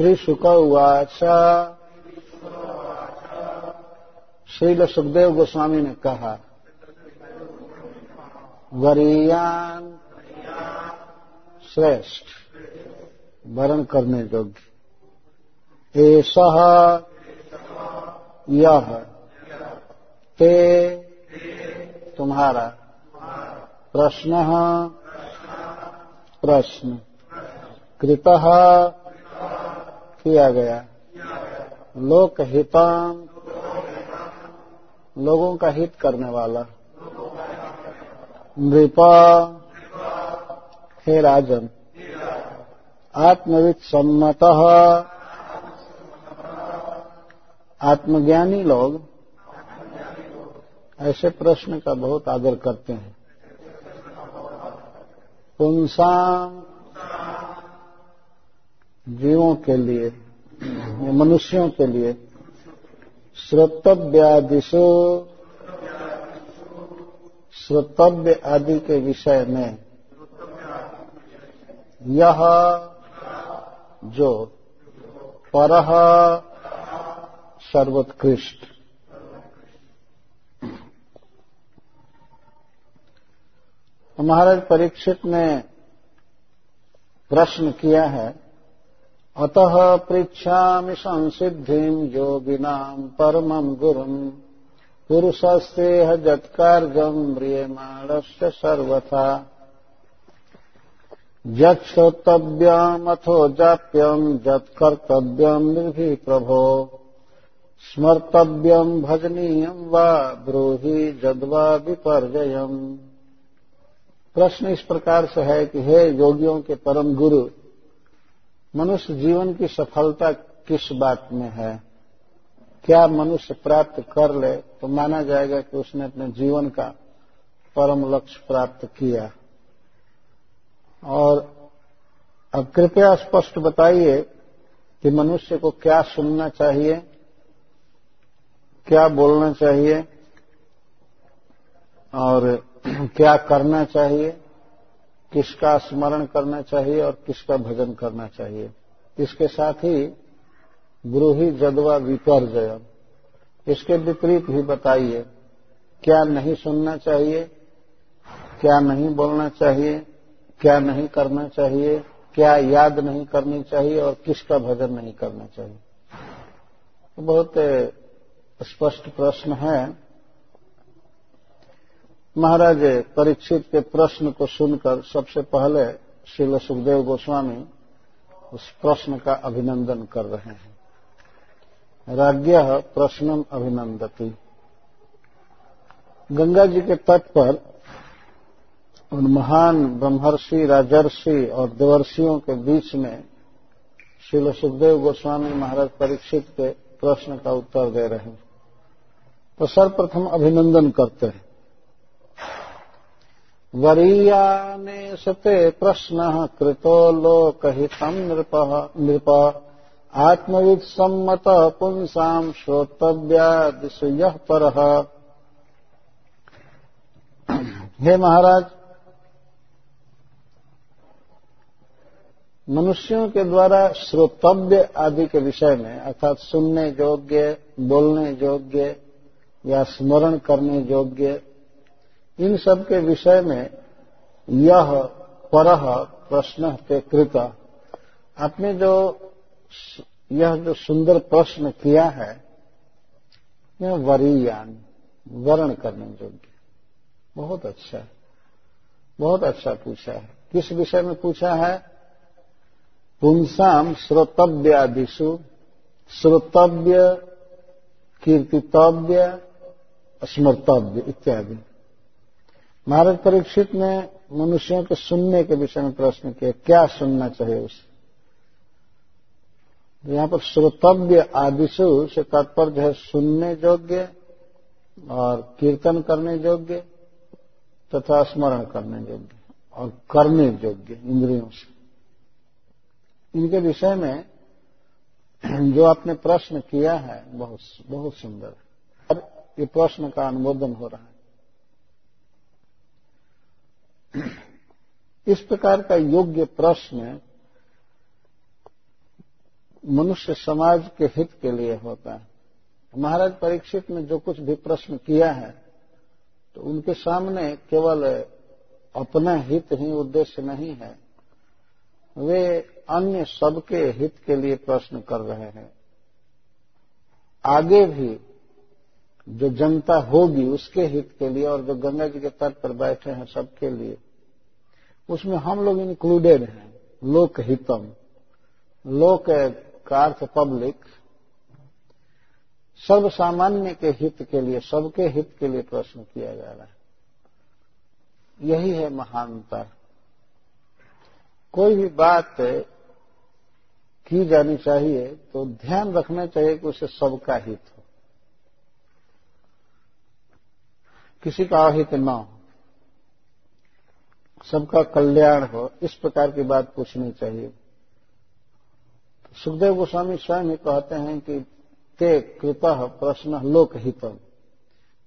श्रीशुक उवाच श्रील सुखदेव गोस्वामी ने कहा, वरीयान श्रेष्ठ वरण करने योग्य। एष यह ते तुम्हारा प्रश्न प्रश्न। कृत किया गया। लोकहिताम, लोगों का हित करने वाला। नृपा, हे राजन आत्मविद सम्मत आत्मज्ञानी लोग ऐसे प्रश्न का बहुत आदर करते हैं। पुंसाम जीवों के लिए, मनुष्यों के लिए, श्रोतव्यादिशु, श्रोतव्य आदि के विषय में, यह जो पर सर्वोत्कृष्ट। महाराज परीक्षित ने प्रश्न किया है अतः पृच्छामि संसिद्धिं योगिनाम् परमम् गुरुम् पुरुषस्तेह जत्कार्यम् म्रियमाणस्य सर्वथा। यच्छोतव्यमथो जाप्यम् यत्कर्तव्यम् निर्भि प्रभो। स्मर्तव्यम् भजनीयम् वा ब्रूहि जद्वा विपर्जयम् प्रश्न इस प्रकार से है कि हे योगियों के परम गुरु मनुष्य जीवन की सफलता किस बात में है? क्या मनुष्य प्राप्त कर ले तो माना जाएगा कि उसने अपने जीवन का परम लक्ष्य प्राप्त किया। और अब कृपया स्पष्ट बताइए कि मनुष्य को क्या सुनना चाहिए, क्या बोलना चाहिए और क्या करना चाहिए। किसका स्मरण करना चाहिए और किसका भजन करना चाहिए। इसके साथ ही ब्रूही जदवा विपर्जय इसके विपरीत भी बताइए, क्या नहीं सुनना चाहिए, क्या नहीं बोलना चाहिए, क्या नहीं करना चाहिए, क्या याद नहीं करनी चाहिए और किसका भजन नहीं करना चाहिए। बहुत स्पष्ट प्रश्न है। महाराज, परीक्षित के प्रश्न को सुनकर सबसे पहले श्रील सुखदेव गोस्वामी उस प्रश्न का अभिनंदन कर रहे हैं। राज्य प्रश्नम अभिनंदती गंगा जी के तट पर उन महान ब्रह्मर्षि, राजर्षि और देवर्षियों के बीच में श्रील सुखदेव गोस्वामी महाराज परीक्षित के प्रश्न का उत्तर दे रहे हैं। तो सर्वप्रथम अभिनंदन करते हैं। वरीयाने सते प्रश्न कृतो लोकहितम नृप नृप। आत्मविद सम्मत पुंसाम श्रोतव्यादिशु यह पर। हे महाराज, मनुष्यों के द्वारा श्रोतव्य आदि के विषय में, अर्थात सुनने योग्य, बोलने योग्य, या स्मरण करने योग्य इन सब के विषय में यह पर प्रश्न के कृत। आपने जो यह जो सुंदर प्रश्न किया है, यह वरीयान, वर्ण करने योग्य। बहुत अच्छा बहुत अच्छा पूछा है। किस विषय में पूछा है? पुंसाम श्रोतव्यादिशु श्रोतव्य, कीर्तितव्य, स्मर्तव्य इत्यादि। महाराज परीक्षित ने मनुष्यों के सुनने के विषय में प्रश्न किया क्या सुनना चाहिए उसे? यहाँ पर श्रोतव्य आदिशु से तात्पर्य है सुनने योग्य और कीर्तन करने योग्य तथा स्मरण करने योग्य और करने योग्य इंद्रियों से। इनके विषय में जो आपने प्रश्न किया है, बहुत बहुत सुंदर। और ये प्रश्न का अनुमोदन हो रहा है। इस प्रकार का योग्य प्रश्न मनुष्य समाज के हित के लिए होता है। महाराज परीक्षित ने जो कुछ भी प्रश्न किया है तो उनके सामने केवल अपना हित ही उद्देश्य नहीं है। वे अन्य सबके हित के लिए प्रश्न कर रहे हैं। आगे भी जो जनता होगी उसके हित के लिए और जो गंगा जी के तट पर बैठे हैं सबके लिए, उसमें हम लोग इंक्लूडेड हैं, लोक हितम। लोक का अर्थ पब्लिक सर्व सामान्य के हित के लिए, सबके हित के लिए प्रश्न किया जा रहा है। यही है महानता कोई भी बात की जानी चाहिए तो ध्यान रखना चाहिए कि उसे सबका हित हो। किसी का अहित न हो। सबका कल्याण हो, इस प्रकार की बात पूछनी चाहिए। सुखदेव गोस्वामी स्वयं ही कहते हैं कि ते कृपा प्रश्न लोकहितम।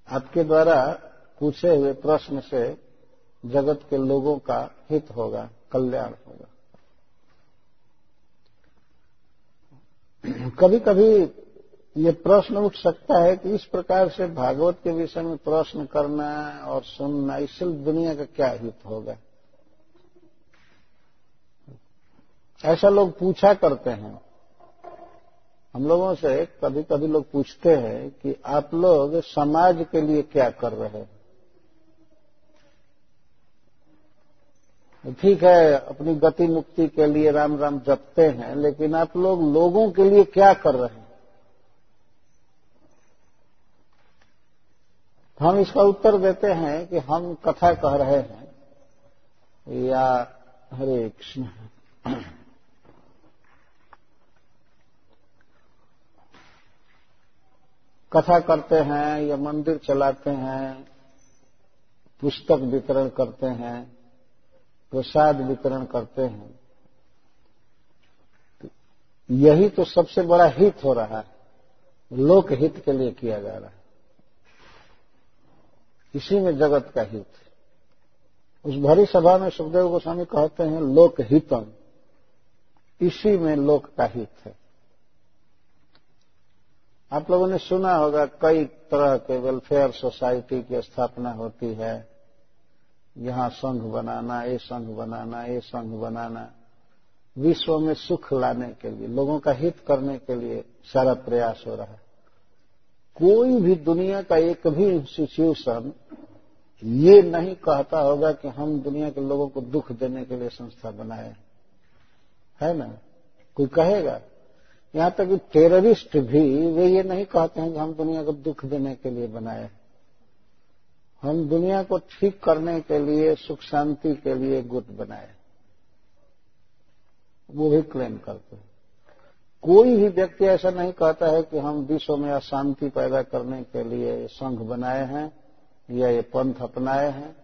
आपके द्वारा पूछे हुए प्रश्न से जगत के लोगों का हित होगा, कल्याण होगा। कभी कभी ये प्रश्न उठ सकता है कि इस प्रकार से भागवत के विषय में प्रश्न करना और सुनना, इससे दुनिया का क्या हित होगा? ऐसा लोग पूछा करते हैं। हम लोगों से कभी कभी लोग पूछते हैं कि आप लोग समाज के लिए क्या कर रहे हैं? ठीक है, अपनी गति मुक्ति के लिए राम राम जपते हैं, लेकिन आप लोग लोगों के लिए क्या कर रहे हैं? हम इसका उत्तर देते हैं कि हम कथा कह रहे हैं। या हरे कृष्ण। कथा करते हैं या मंदिर चलाते हैं, पुस्तक वितरण करते हैं, प्रसाद वितरण करते हैं। यही तो सबसे बड़ा हित हो रहा है लोक हित के लिए किया जा रहा है। इसी में जगत का हित उस भरी सभा में सुखदेव गोस्वामी कहते हैं, लोक हितम। इसी में लोक का हित है। आप लोगों ने सुना होगा, कई तरह के वेलफेयर सोसाइटी की स्थापना होती है। यहाँ संघ बनाना, ये संघ बनाना, ये संघ बनाना। विश्व में सुख लाने के लिए, लोगों का हित करने के लिए सारा प्रयास हो रहा है। कोई भी दुनिया का एक भी इंस्टीट्यूशन ये नहीं कहता होगा कि हम दुनिया के लोगों को दुख देने के लिए संस्था बनाए। है ना? कोई कहेगा? यहाँ तक कि टेररिस्ट भी, वे ये नहीं कहते हैं कि हम दुनिया को दुख देने के लिए बनाए। हम दुनिया को ठीक करने के लिए, सुख शांति के लिए गुट बनाए। वो भी क्लेम करते हैं। कोई भी व्यक्ति ऐसा नहीं कहता है कि हम विश्व में अशांति पैदा करने के लिए संघ बनाए हैं या ये पंथ अपनाए हैं।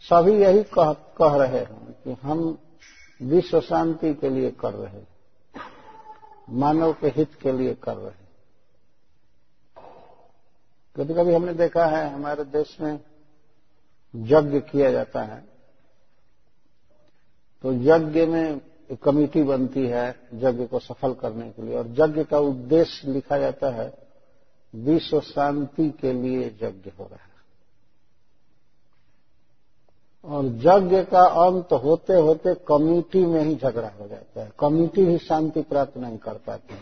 सभी यही कह, कह रहे हैं कि हम विश्व शांति के लिए कर रहे हैं मानव के हित के लिए कर रहे हैं। कभी कभी हमने देखा है हमारे देश में यज्ञ किया जाता है। तो यज्ञ में एक कमेटी बनती है यज्ञ को सफल करने के लिए। और यज्ञ का उद्देश्य लिखा जाता है, विश्व शांति के लिए यज्ञ हो रहा है। और यज्ञ का अंत होते होते कमेटी में ही झगड़ा हो जाता है। कमेटी भी शांति प्राप्त नहीं कर पाती है।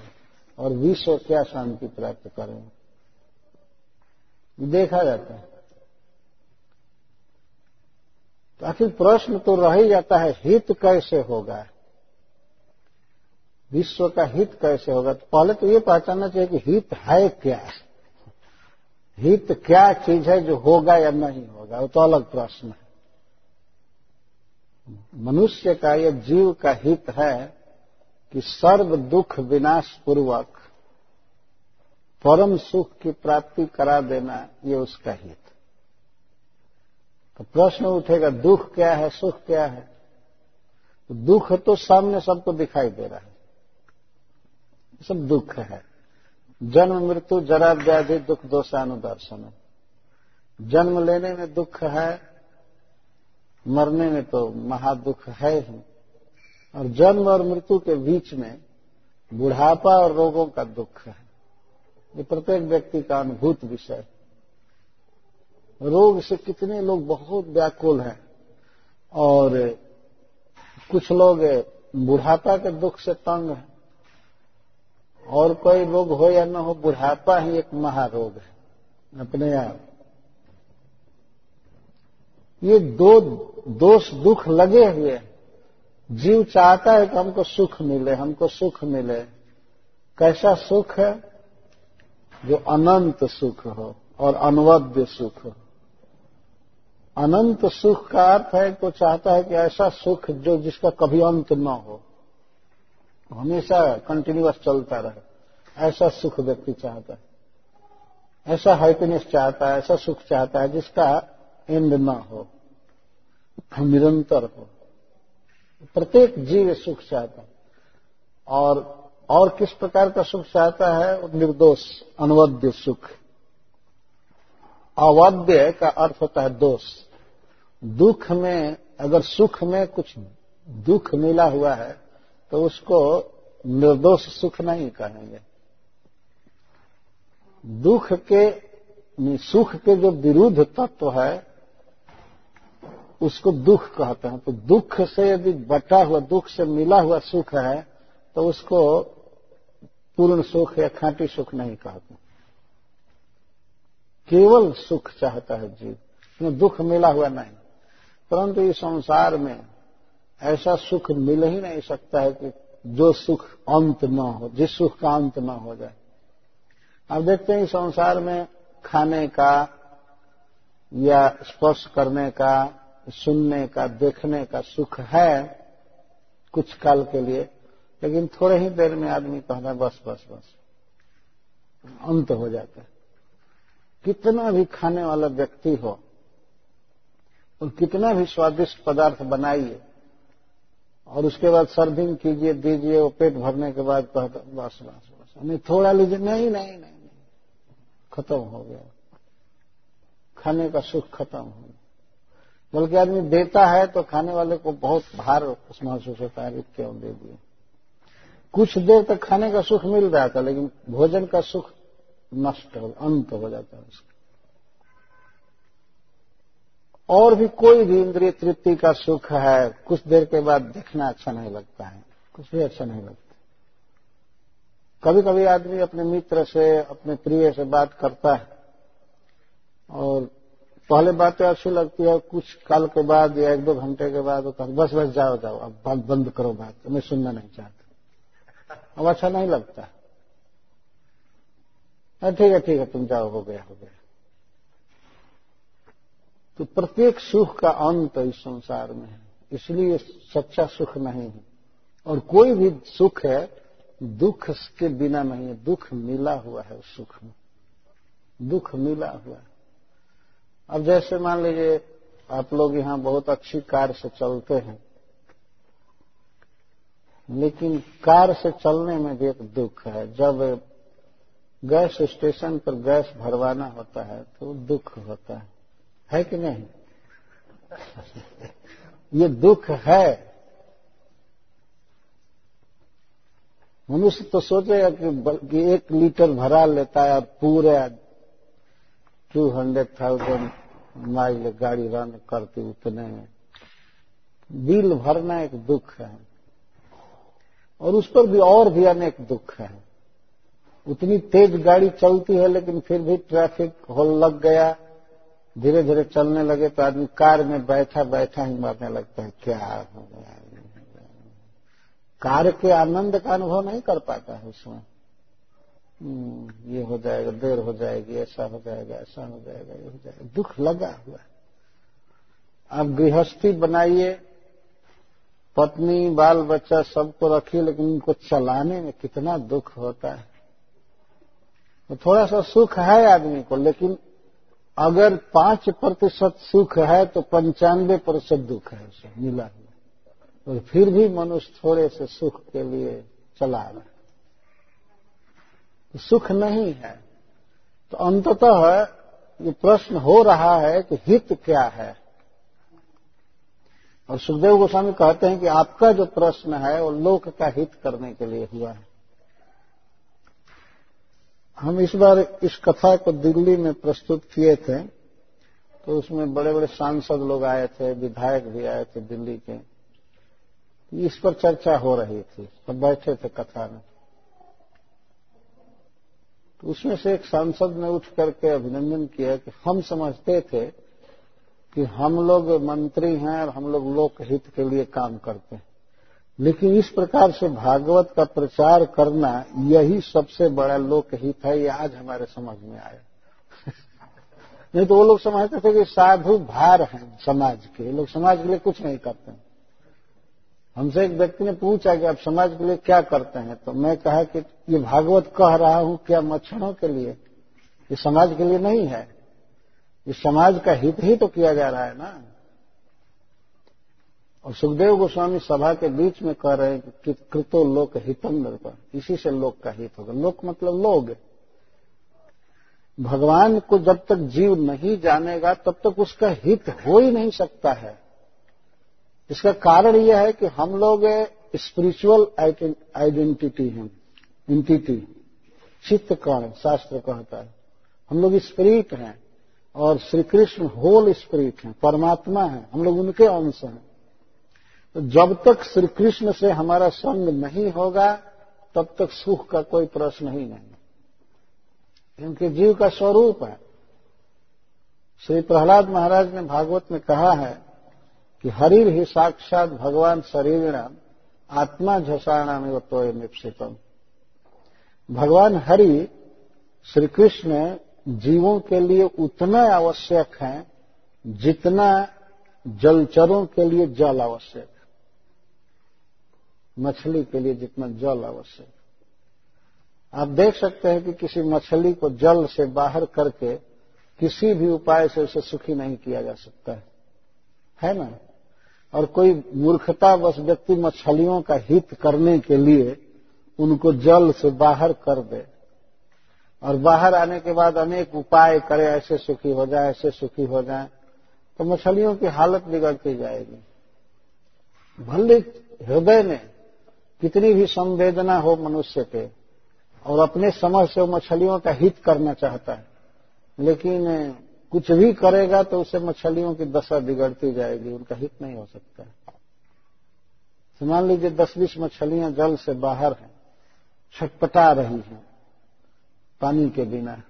और विश्व क्या शांति प्राप्त करें? देखा जाता है। तो आखिर प्रश्न तो रह ही जाता है, हित कैसे होगा? विश्व का हित कैसे होगा? तो पहले तो ये पहचानना चाहिए कि हित है क्या? हित क्या चीज़ है जो होगा या नहीं होगा? वो तो अलग प्रश्न है। मनुष्य का या जीव का हित है कि सर्व दुख विनाश पूर्वक परम सुख की प्राप्ति करा देना, ये उसका हित। तो प्रश्न उठेगा, दुख क्या है, सुख क्या है? तो दुख तो सामने सबको दिखाई दे रहा है। सब दुख है। जन्म मृत्यु जरा व्याधि दुख दोषानुदर्शन जन्म लेने में दुख है, मरने में तो महादुख है ही। और जन्म और मृत्यु के बीच में बुढ़ापा और रोगों का दुख है। ये प्रत्येक व्यक्ति का अनुभूत विषय रोग से कितने लोग बहुत व्याकुल हैं और कुछ लोग बुढ़ापा के दुख से तंग हैं। और कोई रोग हो या न हो, बुढ़ापा ही एक महारोग है, अपने आप। ये दो, दोष दुख लगे हुए जीव चाहता है कि हमको सुख मिले, हमको सुख मिले। कैसा सुख है? जो अनंत सुख हो और अनवद्य सुख हो। अनंत सुख का अर्थ है तो चाहता है कि ऐसा सुख जो जिसका कभी अंत न हो। हमेशा कंटिन्यूअस चलता रहे। ऐसा सुख व्यक्ति चाहता है। ऐसा हैप्पीनेस चाहता है, ऐसा सुख चाहता है जिसका एंड न हो। निरंतर हो। प्रत्येक जीव सुख चाहता है। और और किस प्रकार का सुख चाहता है? निर्दोष, अनवद्य सुख। अवध्य का अर्थ होता है दोष। दुख में, अगर सुख में कुछ दुख मिला हुआ है तो उसको निर्दोष सुख नहीं कहेंगे। दुख के सुख के जो विरुद्ध तत्व है, उसको दुख कहते हैं। तो दुख से यदि बटा हुआ, दुख से मिला हुआ सुख है तो उसको पूर्ण सुख या खांटी सुख नहीं कहते। केवल सुख चाहता है जीव दुख मिला हुआ नहीं। परंतु इस संसार में ऐसा सुख मिल ही नहीं सकता है कि जो सुख अंत न हो, जिस सुख का अंत न हो जाए। आप देखते हैं संसार में खाने का या स्पर्श करने का, सुनने का, देखने का सुख है कुछ काल के लिए, लेकिन थोड़े ही देर में आदमी कहता है, बस बस बस। अंत हो जाता है। कितना भी खाने वाला व्यक्ति हो और कितना भी स्वादिष्ट पदार्थ बनाइए और उसके बाद सर्विंग कीजिए, दीजिए, वो पेट भरने के बाद बस बस बस। नहीं थोड़ा लीजिए, नहीं नहीं नहीं नहीं। खत्म हो गया। खाने का सुख खत्म हो गया। बल्कि आदमी देता है तो खाने वाले को बहुत भार महसूस होता है क्यों दे दिए कुछ देर तक खाने का सुख मिल रहा था लेकिन भोजन का सुख नष्ट हो, अंत हो जाता है उसका। और भी कोई भी इंद्रिय तृप्ति का सुख है, कुछ देर के बाद देखना अच्छा नहीं लगता है, कुछ भी अच्छा नहीं लगता कभी कभी आदमी अपने मित्र से, अपने प्रिय से बात करता है, और पहले बातें अच्छी लगती है, कुछ काल के बाद या एक दो घंटे के बाद वो कहते बस बस, जाओ जाओ, अब बात बंद करो बात, मैं सुनना नहीं चाहता। अब अच्छा नहीं लगता। ठीक है ठीक है, तुम जाओ, हो गया हो गया। तो प्रत्येक सुख का अंत इस संसार में है, इसलिए सच्चा सुख नहीं है। और कोई भी सुख है, दुख के बिना नहीं है, दुख मिला हुआ है उस सुख में। दुख मिला हुआ है। अब जैसे मान लीजिए, आप लोग यहाँ बहुत अच्छी कार से चलते हैं, लेकिन कार से चलने में भी एक दुख है। जब गैस स्टेशन पर गैस भरवाना होता है तो दुख होता है। है कि नहीं? ये दुख है। मनुष्य तो सोचेगा कि एक लीटर भरा लेता है और पूरे टू हंड्रेड थाउज़ेंड माइल गाड़ी रन करती उतने में बिल भरना एक दुख है। और उस पर भी और भी अनेक दुख है। उतनी तेज गाड़ी चलती है, लेकिन फिर भी ट्रैफ़िक होल लग गया। धीरे धीरे चलने लगे तो आदमी कार में बैठा बैठा ही मरने लगता है क्या हो गया? कार के आनंद का अनुभव नहीं कर पाता है उसमें। हम्म, ये हो जाएगा देर हो जाएगी ऐसा हो जाएगा ऐसा हो जाएगा ये हो जाएगा। दुख लगा हुआ आप गृहस्थी बनाइए पत्नी बाल बच्चा सबको रखिए लेकिन उनको चलाने में कितना दुख होता है। तो थोड़ा सा सुख है आदमी को लेकिन अगर पाँच प्रतिशत सुख है तो पंचानवे प्रतिशत दुख है उसे, मिला हुआ तो फिर भी मनुष्य थोड़े से सुख के लिए चला रहा तो सुख नहीं है। तो अंततः ये प्रश्न हो रहा है कि हित क्या है? और सुखदेव गोस्वामी कहते हैं कि आपका जो प्रश्न है, वो लोक का हित करने के लिए हुआ है। हम इस बार इस कथा को दिल्ली में प्रस्तुत किए थे तो उसमें बड़े बड़े सांसद लोग आए थे, विधायक भी आए थे दिल्ली के। इस पर चर्चा हो रही थी, सब बैठे थे कथा में। तो उसमें से एक सांसद ने उठ करके अभिनंदन किया कि हम समझते थे कि हम लोग मंत्री हैं और हम लोग लोकहित के लिए काम करते हैं। लेकिन इस प्रकार से भागवत का प्रचार करना यही सबसे बड़ा लोकहित है, ये आज हमारे समझ में आया। नहीं तो वो लोग समझते थे कि साधु भार हैं समाज के लोग समाज के लिए कुछ नहीं करते हमसे एक व्यक्ति ने पूछा कि आप समाज के लिए क्या करते हैं तो मैं कहा कि ये भागवत कह रहा हूँ क्या मच्छरों के लिए, ये समाज के लिए नहीं है। ये समाज का हित ही तो किया जा रहा है ना। और सुखदेव गोस्वामी सभा के बीच में कह रहे हैं कि कृतो लोक हितम निर्भर इसी से लोक का हित होगा। लोक मतलब लोग। भगवान को जब तक जीव नहीं जानेगा, तब तक उसका हित हो ही नहीं सकता है। इसका कारण यह है कि हम लोग स्पिरिचुअल आइडेंटिटी हैं। इंटिटी चित्त कण शास्त्र कहता है। हम लोग स्पिरिट हैं और श्री कृष्ण होल स्पिरिट हैं, परमात्मा है। हम लोग उनके अंश हैं। तो जब तक श्री कृष्ण से हमारा संग नहीं होगा, तब तक सुख का कोई प्रश्न ही नहीं। क्योंकि जीव का स्वरूप है। श्री प्रहलाद महाराज ने भागवत में कहा है कि हरिर ही साक्षात भगवान शरीर आत्मा झसाणाम एवं तो निप्सितम। भगवान हरि श्री कृष्ण जीवों के लिए उतना आवश्यक है जितना जलचरों के लिए जल आवश्यक मछली के लिए जितना जल आवश्यक। आप देख सकते हैं कि किसी मछली को जल से बाहर करके किसी भी उपाय से उसे सुखी नहीं किया जा सकता है। है ना? और कोई मूर्खतावश व्यक्ति मछलियों का हित करने के लिए उनको जल से बाहर कर दे और बाहर आने के बाद अनेक उपाय करे, ऐसे सुखी हो जाए, ऐसे सुखी हो जाए तो मछलियों की हालत बिगड़ती जाएगी। भले हृदय में कितनी भी संवेदना हो मनुष्य के और अपने समझ से वो मछलियों का हित करना चाहता है, लेकिन कुछ भी करेगा तो उसे मछलियों की दशा बिगड़ती जाएगी, उनका हित नहीं हो सकता तो मान लीजिए दस बीस मछलियाँ जल से बाहर हैं, छटपटा रही हैं, पानी के बिना,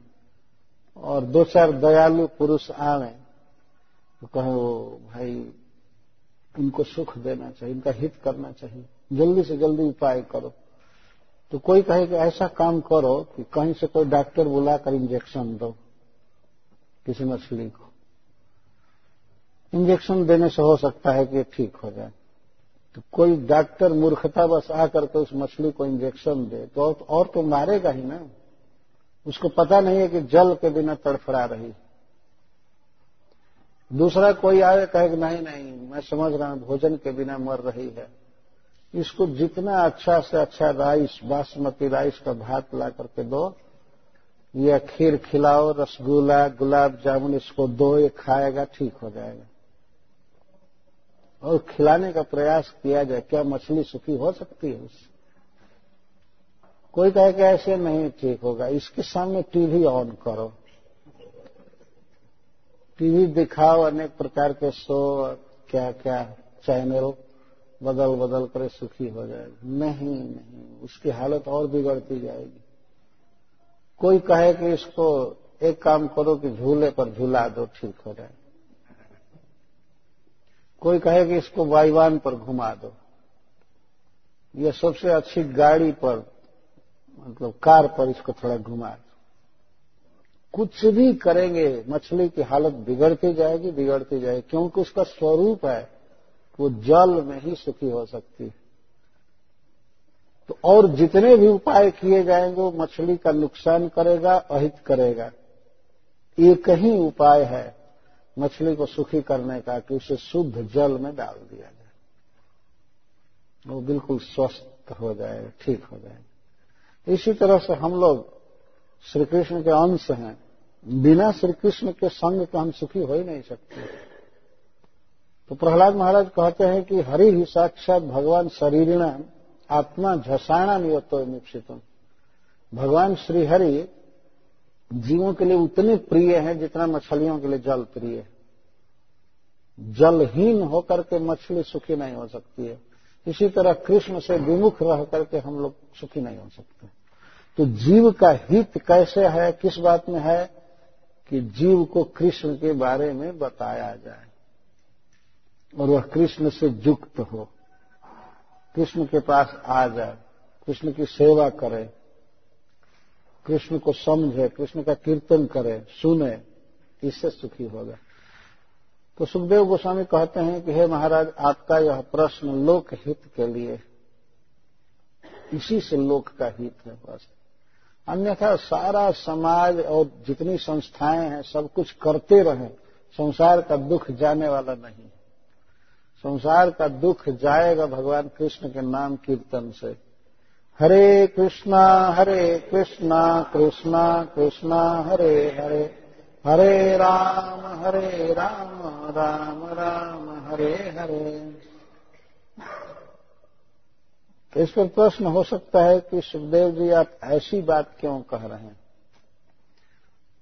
और दो चार दयालु पुरुष आवे तो कहो भाई, इनको सुख देना चाहिए, इनका हित करना चाहिए। जल्दी से जल्दी उपाय करो। तो कोई कहे कि ऐसा काम करो कि कहीं से कोई डॉक्टर बुलाकर इंजेक्शन दो किसी मछली को। इंजेक्शन देने से हो सकता है कि ठीक हो जाए। तो कोई डॉक्टर मूर्खता बस आकर के उस मछली को इंजेक्शन दे तो और, तो मारेगा ही ना। उसको पता नहीं है कि जल के बिना तड़फड़ा रही। दूसरा कोई आए कहे कि नहीं नहीं मैं समझ रहा हूँ भोजन के बिना मर रही है। इसको जितना अच्छा से अच्छा राइस, बासमती राइस का भात ला करके दो। या खीर खिलाओ, रसगुल्ला, गुलाब जामुन इसको दो, ये खाएगा, ठीक हो जाएगा। और खिलाने का प्रयास किया जाए, क्या मछली सुखी हो सकती है उससे? कोई कहे कि ऐसे नहीं ठीक होगा। इसके सामने टीवी ऑन करो। टीवी दिखाओ, अनेक प्रकार के शो क्या क्या चैनल। बदल बदल कर सुखी हो जाएगी। नहीं नहीं, उसकी हालत और बिगड़ती जाएगी। कोई कहे कि इसको एक काम करो कि झूले पर झूला दो, ठीक हो जाए। कोई कहे कि इसको वायुवान पर घुमा दो। ये सबसे अच्छी गाड़ी पर मतलब कार पर इसको थोड़ा घुमा दो। कुछ भी करेंगे, मछली की हालत बिगड़ती जाएगी बिगड़ती जाएगी, क्योंकि उसका स्वरूप है। वो जल में ही सुखी हो सकती है। तो और जितने भी उपाय किए जाएँगे, वो मछली का नुकसान करेगा, अहित करेगा। एक ही उपाय है, मछली को सुखी करने का, कि उसे शुद्ध जल में डाल दिया जाए। वो बिल्कुल स्वस्थ हो जाएगा ठीक हो जाएगा इसी तरह से हम लोग श्री कृष्ण के अंश हैं। बिना श्री कृष्ण के संग के हम सुखी हो ही नहीं सकते। तो प्रहलाद महाराज कहते हैं कि हरि ही साक्षात भगवान शरीर आत्मा झसाणा नियतो निक्षित भगवान श्री हरि जीवों के लिए उतने प्रिय हैं जितना मछलियों के लिए जल प्रिय है। जलहीन होकर के मछली सुखी नहीं हो सकती है। इसी तरह कृष्ण से विमुख रह करके हम लोग सुखी नहीं हो सकते। तो जीव का हित कैसे है, किस बात में है कि जीव को कृष्ण के बारे में बताया जाए। और वह कृष्ण से युक्त हो। कृष्ण के पास आ जाए, कृष्ण की सेवा करे, कृष्ण को समझे, कृष्ण का कीर्तन करे, सुने, इससे सुखी होगा तो सुखदेव गोस्वामी कहते हैं कि हे महाराज, आपका यह प्रश्न लोक हित के लिए, इसी से लोक का हित है बस। अन्यथा सारा समाज और जितनी संस्थाएँ हैं, सब कुछ करते रहे, संसार का दुख जाने वाला नहीं संसार का दुख जाएगा भगवान कृष्ण के नाम कीर्तन से। हरे कृष्णा हरे कृष्णा कृष्णा कृष्णा, हरे हरे। हरे राम हरे राम राम राम, हरे हरे। तो इस पर प्रश्न हो सकता है कि सुखदेव जी, आप ऐसी बात क्यों कह रहे हैं?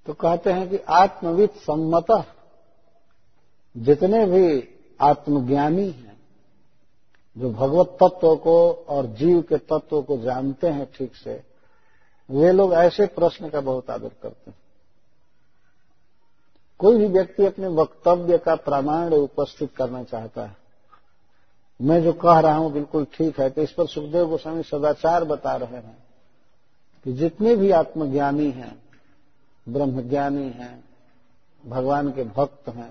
तो कहते हैं कि आत्मविद सम्मत जितने भी आत्मज्ञानी हैं, जो भगवत तत्व को और जीव के तत्व को जानते हैं ठीक से, वे लोग ऐसे प्रश्न का बहुत आदर करते हैं। कोई भी व्यक्ति अपने वक्तव्य का प्रमाण उपस्थित करना चाहता है, मैं जो कह रहा हूँ बिल्कुल ठीक है तो इस पर सुखदेव गोस्वामी सदाचार बता रहे हैं कि जितने भी आत्मज्ञानी हैं, ब्रह्मज्ञानी हैं, भगवान के भक्त हैं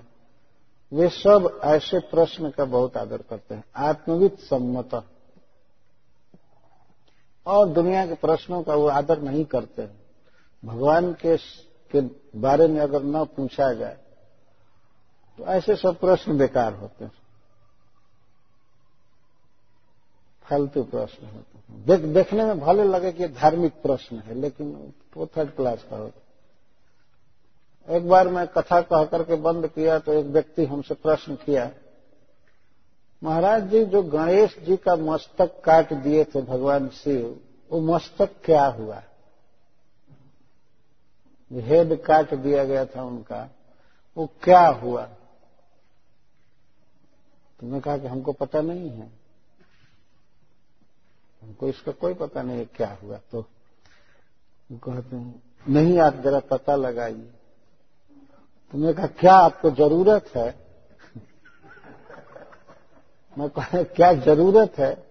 वे सब ऐसे प्रश्न का बहुत आदर करते हैं। आत्मविद सम्मत। और दुनिया के प्रश्नों का वो आदर नहीं करते हैं। भगवान के के बारे में अगर न पूछा जाए तो ऐसे सब प्रश्न बेकार होते हैं। फालतू प्रश्न होते हैं। देख, देखने में भले लगे कि धार्मिक प्रश्न है लेकिन वो थर्ड क्लास का होता एक बार मैं कथा कह करके बंद किया तो एक व्यक्ति हमसे प्रश्न किया, महाराज जी, जो गणेश जी का मस्तक काट दिए थे भगवान शिव, वो मस्तक क्या हुआ? हेड काट दिया गया था उनका, वो क्या हुआ? तुमने कहा कि हमको पता नहीं है। हमको इसका कोई पता नहीं है क्या हुआ। तो कहते हैं, नहीं, आप जरा पता लगाइए। तुमने कहा, क्या आपको ज़रूरत है? मैं कहा, क्या ज़रूरत है?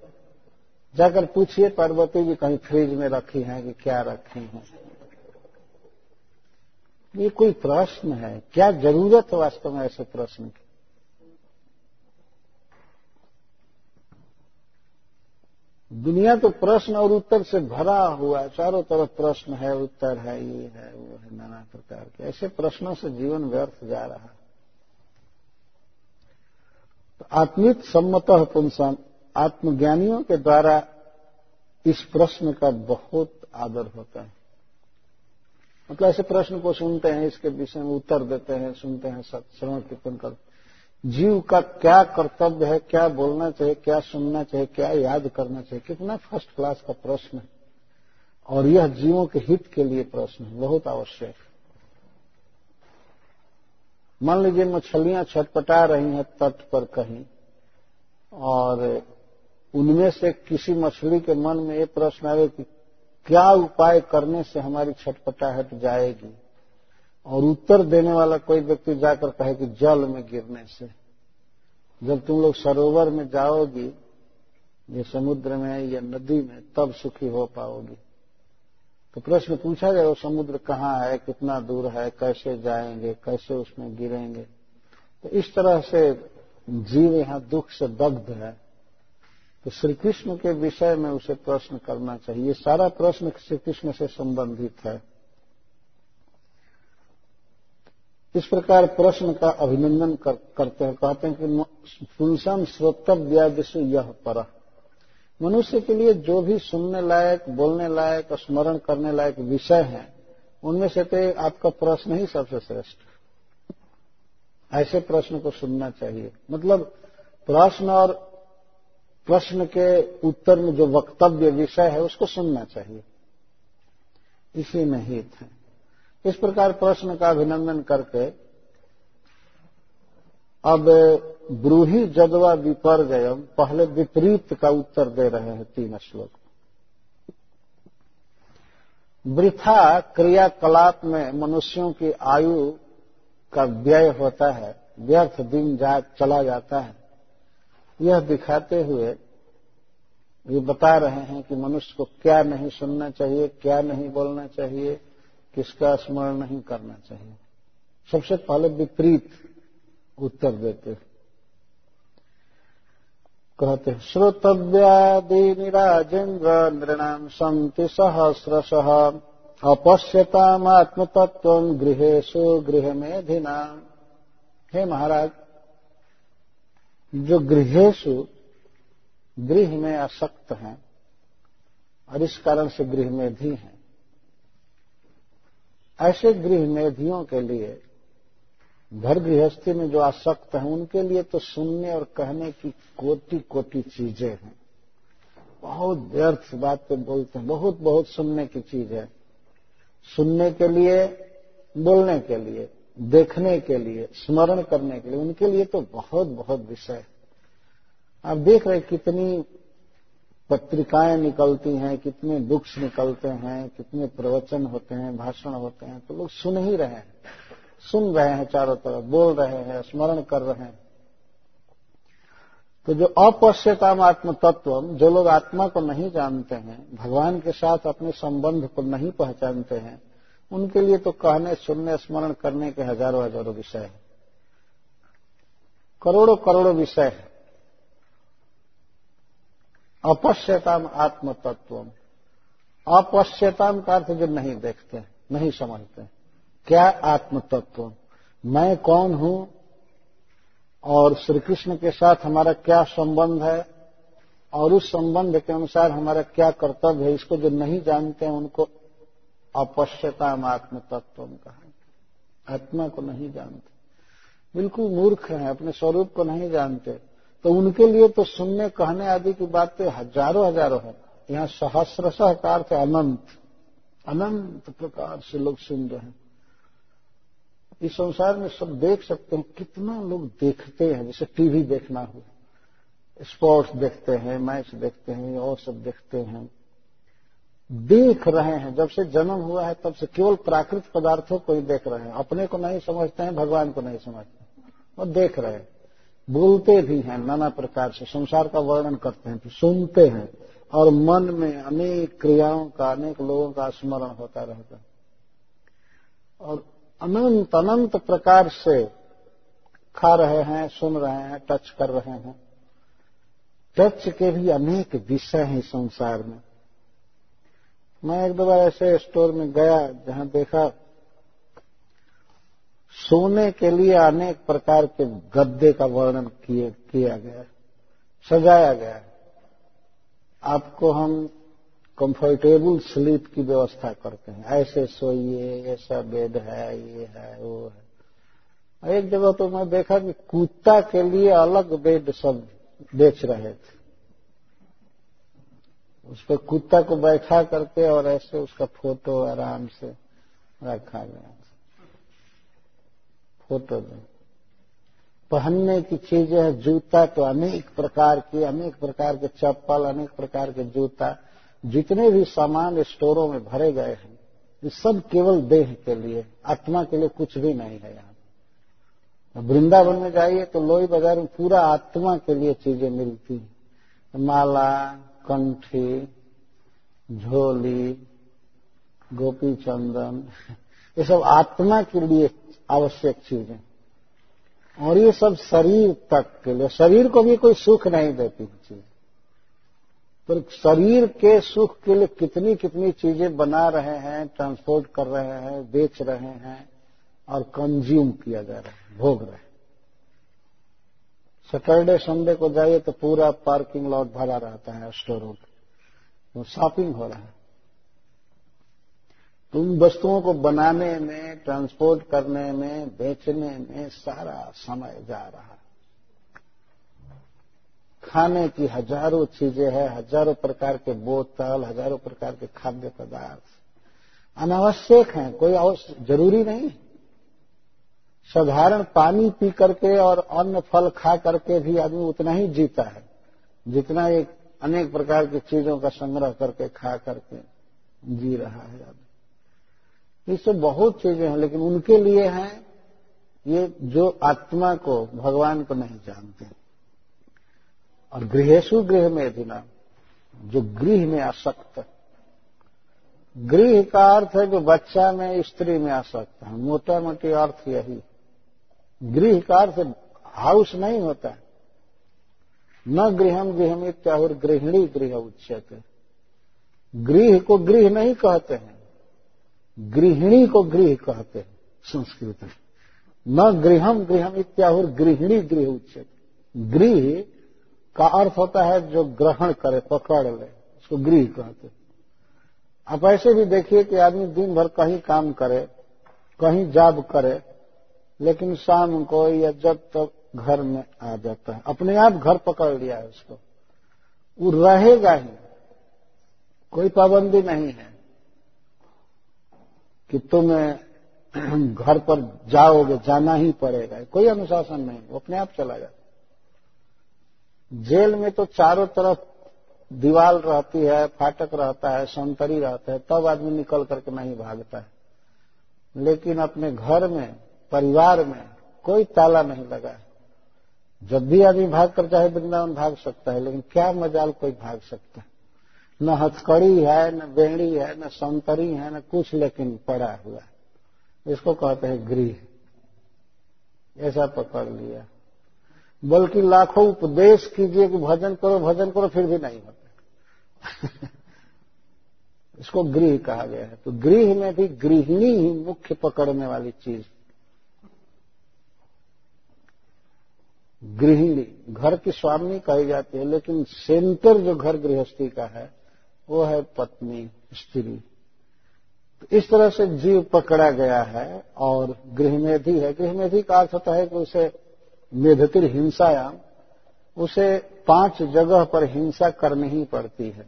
जाकर पूछिए, पार्वती भी कहीं फ्रिज में रखी हैं कि क्या रखी हैं? ये कोई प्रश्न है। क्या ज़रूरत है वास्तव में ऐसे प्रश्न की? दुनिया तो प्रश्न और उत्तर से भरा हुआ है। चारों तरफ़ प्रश्न है, उत्तर है, ये है, वो है, नाना प्रकार के। ऐसे प्रश्नों से जीवन व्यर्थ जा रहा है। तो आत्मित सम्मत पुंसम आत्मज्ञानियों के द्वारा इस प्रश्न का बहुत आदर होता है। मतलब ऐसे प्रश्न को सुनते हैं, इसके विषय में उत्तर देते हैं, सुनते हैं श्रवण कीर्तन कर जीव का क्या कर्तव्य है, क्या बोलना चाहिए, क्या सुनना चाहिए, क्या याद करना चाहिए, कितना फ़र्स्ट क्लास का प्रश्न है। और यह जीवों के हित के लिए प्रश्न है, बहुत आवश्यक मान लीजिए मछलियाँ छटपटा रही हैं तट पर कहीं, और उनमें से किसी मछली के मन में ये प्रश्न आए कि क्या उपाय करने से हमारी छटपटाहट जाएगी? और उत्तर देने वाला कोई व्यक्ति जाकर कहे कि जल में गिरने से। जब तुम लोग सरोवर में जाओगी, ये समुद्र में या नदी में, तब सुखी हो पाओगी। तो प्रश्न पूछा जाए वो समुद्र कहाँ है, कितना दूर है, कैसे जाएँगे, कैसे उसमें गिरेंगे? तो इस तरह से जीव यहाँ दुख से दग्ध है। तो श्री कृष्ण के विषय में उसे प्रश्न करना चाहिए। सारा प्रश्न श्री कृष्ण से संबंधित है। इस प्रकार प्रश्न का अभिनंदन कर, करते हैं कहते हैं कि पुंसम श्रोतव्यादिशु यह पर। मनुष्य के लिए जो भी सुनने लायक बोलने लायक स्मरण करने लायक विषय है उनमें से तो आपका प्रश्न ही सबसे श्रेष्ठ। ऐसे प्रश्न को सुनना चाहिए। मतलब प्रश्न और प्रश्न के उत्तर में जो वक्तव्य विषय है उसको सुनना चाहिए। इसी में हित है। इस प्रकार प्रश्न का अभिनंदन करके अब ब्रूही जदवा विपर्जयम पहले विपरीत का उत्तर दे रहे हैं तीन श्लोक। वृथा क्रियाकलाप में मनुष्यों की आयु का व्यय होता है, व्यर्थ दिन जा, चला जाता है। यह दिखाते हुए ये बता रहे हैं कि मनुष्य को क्या नहीं सुनना चाहिए, क्या नहीं बोलना चाहिए किसका स्मरण नहीं करना चाहिए? सबसे पहले विपरीत उत्तर देते कहते श्रोतव्यादि निराजेन्द्र नृणाम संति सहस्रश अपश्यतात्मतत्व गृहेशु गृह मेधिना हे महाराज, जो गृहेशु गृह में आसक्त हैं, और इस कारण से गृह में भी हैं ऐसे गृह मेधियों के लिए, घर गृहस्थी में जो आसक्त हैं, उनके लिए तो सुनने और कहने की कोटि कोटि चीज़ें हैं। बहुत व्यर्थ बातें बोलते हैं बहुत बहुत सुनने की चीज़ है। सुनने के लिए, बोलने के लिए, देखने के लिए, स्मरण करने के लिए, उनके लिए तो बहुत बहुत विषय। आप देख रहे कितनी पत्रिकाएँ निकलती हैं, कितने बुक्स निकलते हैं, कितने प्रवचन होते हैं, भाषण होते हैं तो लोग सुन ही रहे हैं। सुन रहे हैं चारों तरफ़, बोल रहे हैं, स्मरण कर रहे हैं। तो जो अपश्यताम आत्म तत्व जो लोग आत्मा को नहीं जानते हैं, भगवान के साथ अपने संबंध को नहीं पहचानते हैं, उनके लिए तो कहने, सुनने, स्मरण करने के हज़ारों हज़ारों विषय है। करोड़ों करोड़ों विषय है। अपश्यताम आत्म तत्व अपश्यताम का अर्थ जो नहीं देखते, नहीं समझते, क्या आत्म तत्व मैं कौन हूँ? और श्री कृष्ण के साथ हमारा क्या संबंध है? और उस संबंध के अनुसार हमारा क्या कर्तव्य है? इसको जो नहीं जानते हैं, उनको अपश्यताम आत्म तत्व कहा आत्मा को नहीं जानते। बिल्कुल मूर्ख हैं, अपने स्वरूप को नहीं जानते। तो उनके लिए तो सुनने, कहने आदि की बातें हज़ारों हज़ारों है। यहाँ सहस्रशः का अर्थ अनंत। अनंत प्रकार से लोग सुन रहे हैं। इस संसार में सब देख सकते हैं, कितना लोग देखते हैं। जैसे टीवी देखना हो, स्पोर्ट्स देखते हैं, मैच देखते हैं, और सब देखते हैं। देख रहे हैं, जब से जन्म हुआ है, तब से केवल प्राकृतिक पदार्थों को ही देख रहे हैं। अपने को नहीं समझते हैं, भगवान को नहीं समझते और देख रहे हैं। बोलते भी हैं, नाना प्रकार से, संसार का वर्णन करते हैं तो सुनते हैं, और मन में अनेक क्रियाओं का, अनेक लोगों का स्मरण होता रहता है। और अनंत अनंत प्रकार से खा रहे हैं, सुन रहे हैं, टच कर रहे हैं। टच के भी अनेक विषय हैं संसार में। मैं एक दो बार ऐसे स्टोर में गया, जहाँ देखा सोने के लिए अनेक प्रकार के गद्दे का वर्णन किया गया, सजाया गया। आपको हम कंफर्टेबल स्लीप की व्यवस्था करते हैं। ऐसे सोइए, ऐसा बेड है, ये है, वो है। एक जगह तो मैं देखा कि कुत्ता के लिए अलग बेड सब बेच रहे थे। उस पर कुत्ता को बैठा करके और ऐसे उसका फ़ोटो आराम से रखा गया। फ़ोटो में पहनने की चीज़ें है, जूता तो अनेक प्रकार के, अनेक प्रकार के चप्पल, अनेक प्रकार के जूता, जितने भी सामान स्टोरों में भरे गए हैं, ये सब केवल देह के लिए, आत्मा के लिए कुछ भी नहीं है यहाँ। वृंदावन में जाइए तो लोई बाज़ार में पूरा आत्मा के लिए चीज़ें मिलती हैं। माला, कंठी, झोली गोपी चंदन ये सब आत्मा के लिए आवश्यक चीज़ें। और ये सब शरीर तक के लिए, शरीर को भी कोई सुख नहीं देती चीज़। पर शरीर के सुख के लिए कितनी कितनी चीज़ें बना रहे हैं ट्रांसपोर्ट कर रहे हैं, बेच रहे हैं, और कंज्यूम किया जा रहा है, भोग रहे हैं। सैटरडे संडे को जाइए तो पूरा पार्किंग लॉट भरा रहता है स्टोरों तो शॉपिंग हो रहा है। तुम वस्तुओं को बनाने में ट्रांसपोर्ट करने में, बेचने में सारा समय जा रहा खाने की हज़ारों चीज़ें हैं, हज़ारों प्रकार के बोतल, हज़ारों प्रकार के खाद्य पदार्थ। अनावश्यक हैं, कोई ज़रूरी नहीं। साधारण पानी पी करके और अन्न फल खा करके भी आदमी उतना ही जीता है, जितना एक अनेक प्रकार की चीज़ों का संग्रह करके खा करके जी रहा है आदमी। इससे बहुत चीज़ें हैं, लेकिन उनके लिए हैं, ये जो आत्मा को भगवान को नहीं जानते। और गृहेशु गृह में दिना जो गृह में आसक्त। गृह का अर्थ है जो बच्चा में स्त्री में आसक्त है। मोटा मोटी अर्थ यही। गृह का अर्थ हाउस नहीं होता न गृहम गृहम इत्याहुर गृहिणी गृह उच्चत गृह को गृह नहीं कहते हैं। गृहिणी को गृह कहते हैं, संस्कृत में। न गृहम गृहम इत्याहुर, गृहिणी गृह उच्चत गृह का अर्थ होता है जो ग्रहण करे, पकड़ ले, उसको गृह कहते आप ऐसे भी देखिए कि आदमी दिन भर कहीं काम करे, कहीं जाब करे, लेकिन शाम को या जब तक घर में आ जाता है। अपने आप घर पकड़ लिया है उसको। वो रहेगा ही। कोई पाबंदी नहीं है। कि तुम घर पर जाओगे, जाना ही पड़ेगा। कोई अनुशासन नहीं, वो अपने आप चला जाता जेल में तो चारों तरफ़ दीवार रहती है, फाटक रहता है संतरी रहता है, तब आदमी निकल करके नहीं भागता है। लेकिन अपने घर में, परिवार में कोई ताला नहीं लगा है। जब भी आदमी भाग कर चाहे वृंदावन भाग सकता है, लेकिन क्या मजाल कोई भाग सकता है? न हथकड़ी है, न बेड़ी है, न संतरी है, न कुछ लेकिन पड़ा हुआ है। इसको कहते हैं गृह। ऐसा पकड़ लिया। बल्कि लाखों उपदेश कीजिए कि भजन करो भजन करो, फिर भी नहीं होता। इसको गृह कहा गया है। तो गृह में भी गृहिणी ही मुख्य पकड़ने वाली चीज़। गृहिणी, घर की स्वामी कही जाती है, लेकिन सेंटर जो घर गृहस्थी का है वो है पत्नी, स्त्री। तो इस तरह से जीव पकड़ा गया है और गृहमेधी है। गृहमेधी का अर्थ होता है कि उसे मेधतिर हिंसायाम, उसे पाँच जगह पर हिंसा करनी ही पड़ती है।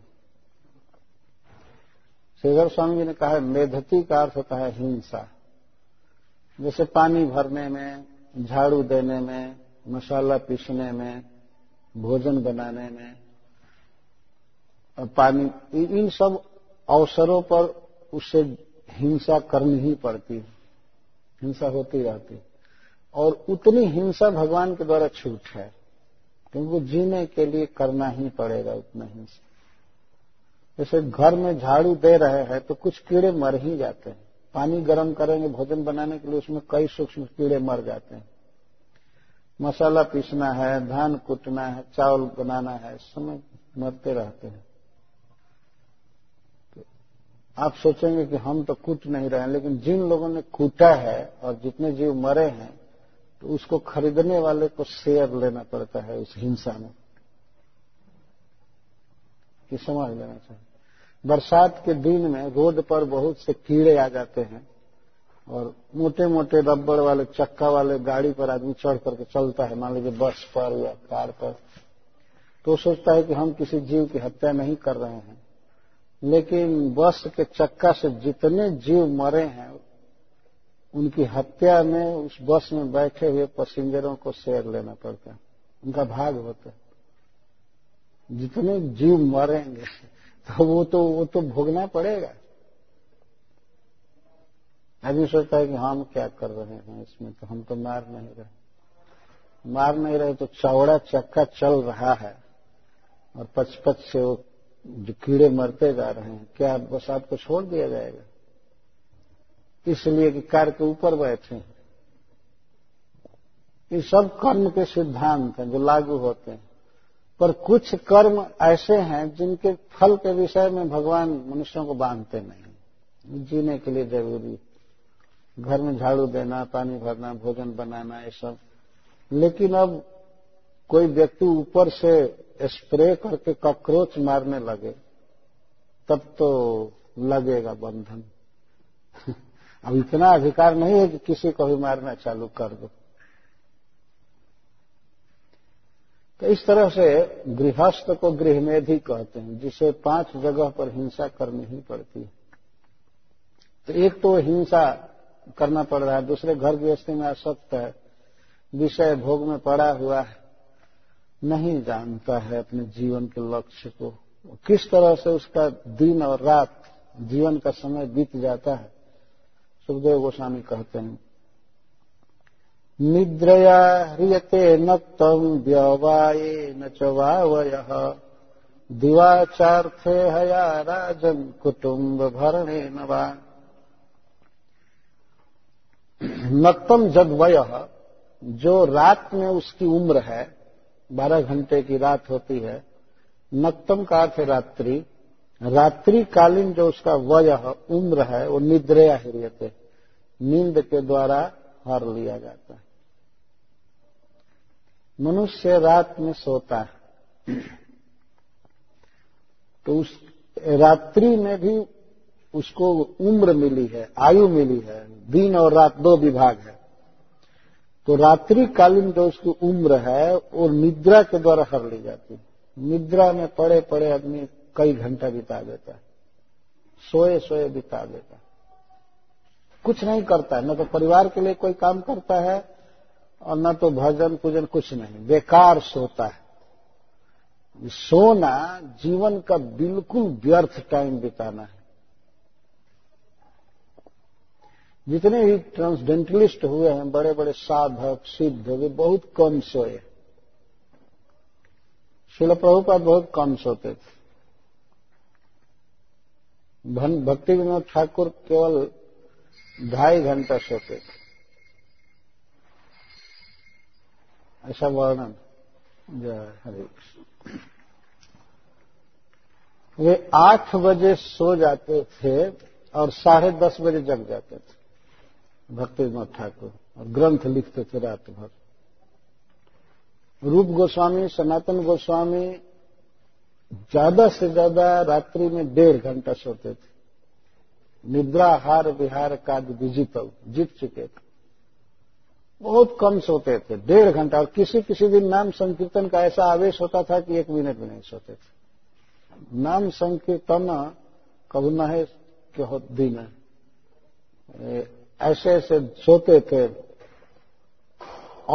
शेखर स्वामी जी ने कहा है मेधती का अर्थ होता है हिंसा। जैसे पानी भरने में, झाड़ू देने में, मसाला पीसने में, भोजन बनाने में पानी, इन सब अवसरों पर उससे हिंसा करनी ही पड़ती है। हिंसा होती रहती और उतनी हिंसा भगवान के द्वारा छूट है, क्योंकि जीने के लिए करना ही पड़ेगा उतना हिंसा। जैसे घर में झाड़ू दे रहे हैं तो कुछ कीड़े मर ही जाते हैं। पानी गर्म करेंगे, भोजन बनाने के लिए उसमें कई सूक्ष्म कीड़े मर जाते हैं। मसाला पीसना है, धान कूटना है, चावल बनाना है समय मरते रहते हैं। आप सोचेंगे कि हम तो कूट नहीं रहे हैं, लेकिन जिन लोगों ने कूटा है और जितने जीव मरे हैं तो उसको खरीदने वाले को शेयर लेना पड़ता है उस हिंसा में। कि समझ लेना चाहिए। बरसात के दिन में रोड पर बहुत से कीड़े आ जाते हैं और मोटे मोटे रबड़ वाले, चक्का वाले गाड़ी पर आदमी चढ़ करके चलता है, मान लीजिए बस पर या कार पर। तो सोचता है कि हम किसी जीव की हत्या नहीं कर रहे हैं। लेकिन बस के चक्का से जितने जीव मरे हैं, उनकी हत्या में उस बस में बैठे हुए पैसेंजरों को शेयर लेना पड़ता है। उनका भाग होता है। जितने जीव मरेंगे तो वो तो वो तो भोगना पड़ेगा। आदमी सोचता है कि हम क्या कर रहे हैं इसमें तो हम तो मार नहीं रहे। मार नहीं रहे तो चौड़ा चक्का चल रहा है और पचपच से वो जो कीड़े मरते जा रहे हैं, क्या बस आपको छोड़ दिया जाएगा? इसलिए कि कार के ऊपर बैठे हैं। ये सब कर्म के सिद्धांत हैं जो लागू होते हैं। पर कुछ कर्म ऐसे हैं जिनके फल के विषय में भगवान मनुष्यों को बांधते नहीं जीने के लिए ज़रूरी। घर में झाड़ू देना, पानी भरना, भोजन बनाना, ये सब। लेकिन अब कोई व्यक्ति ऊपर से स्प्रे करके कॉकरोच मारने लगे, तब तो लगेगा बंधन। अब इतना अधिकार नहीं है कि किसी को भी मारना चालू कर दो। तो इस तरह से गृहस्थ को गृहमेधी कहते हैं, जिसे पाँच जगह पर हिंसा करनी ही पड़ती है। तो एक तो हिंसा करना पड़ रहा है, दूसरे घर गृहस्थी में आसक्त है, विषय भोग में पड़ा हुआ है। नहीं जानता है अपने जीवन के लक्ष्य को। किस तरह से उसका दिन और रात, जीवन का समय बीत जाता है, सुखदेव गोस्वामी कहते हैं। निद्रया ह्रियते नक्तम व्यवाये न च वावय। दिवाचार्थे हया राजन कुटुम्ब भरणे नवा नक्तम जदवय, जो रात में उसकी उम्र है बारह घंटे की रात होती है। नक्तम का अर्थ रात्रि रात्रि। कालीन जो उसका वय उम्र है, वो निद्रया हृयते नींद के द्वारा हर लिया जाता है। मनुष्य रात में सोता है। तो उस रात्रि में भी उसको उम्र मिली है, आयु मिली है। दिन और रात दो विभाग है। तो रात्रि कालीन जो उसकी उम्र है, वो निद्रा के द्वारा हर ली जाती है। निद्रा में पड़े पड़े आदमी कई घंटा बिता देता है। सोए सोए बिता देता है। कुछ नहीं करता है। न तो परिवार के लिए कोई काम करता है, और न तो भजन पूजन कुछ नहीं। बेकार सोता है। सोना जीवन का बिल्कुल व्यर्थ टाइम बिताना है। जितने भी ट्रांसडेंटलिस्ट हुए हैं बड़े बड़े साधक, सिद्ध, वे बहुत कम सोए। शिल प्रभुपाद बहुत कम सोते थे। भक्ति विनोद ठाकुर केवल ढाई घंटा सोते थे। ऐसा वर्णन। जय हरे कृष्ण। वे आठ बजे सो जाते थे और साढ़े दस बजे जग जाते थे। भक्ति विनोद ठाकुर, और ग्रंथ लिखते थे रात भर। रूप गोस्वामी, सनातन गोस्वामी ज़्यादा से ज़्यादा रात्रि में डेढ़ घंटा सोते थे। निद्राहार विहार का विजित जीत चुके थे। बहुत कम सोते थे, डेढ़ घंटा। और किसी किसी दिन नाम संकीर्तन का ऐसा आवेश होता था कि एक मिनट भी नहीं सोते थे। नाम संकीर्तन कभी न है कि दिन ऐसे ऐसे सोते थे।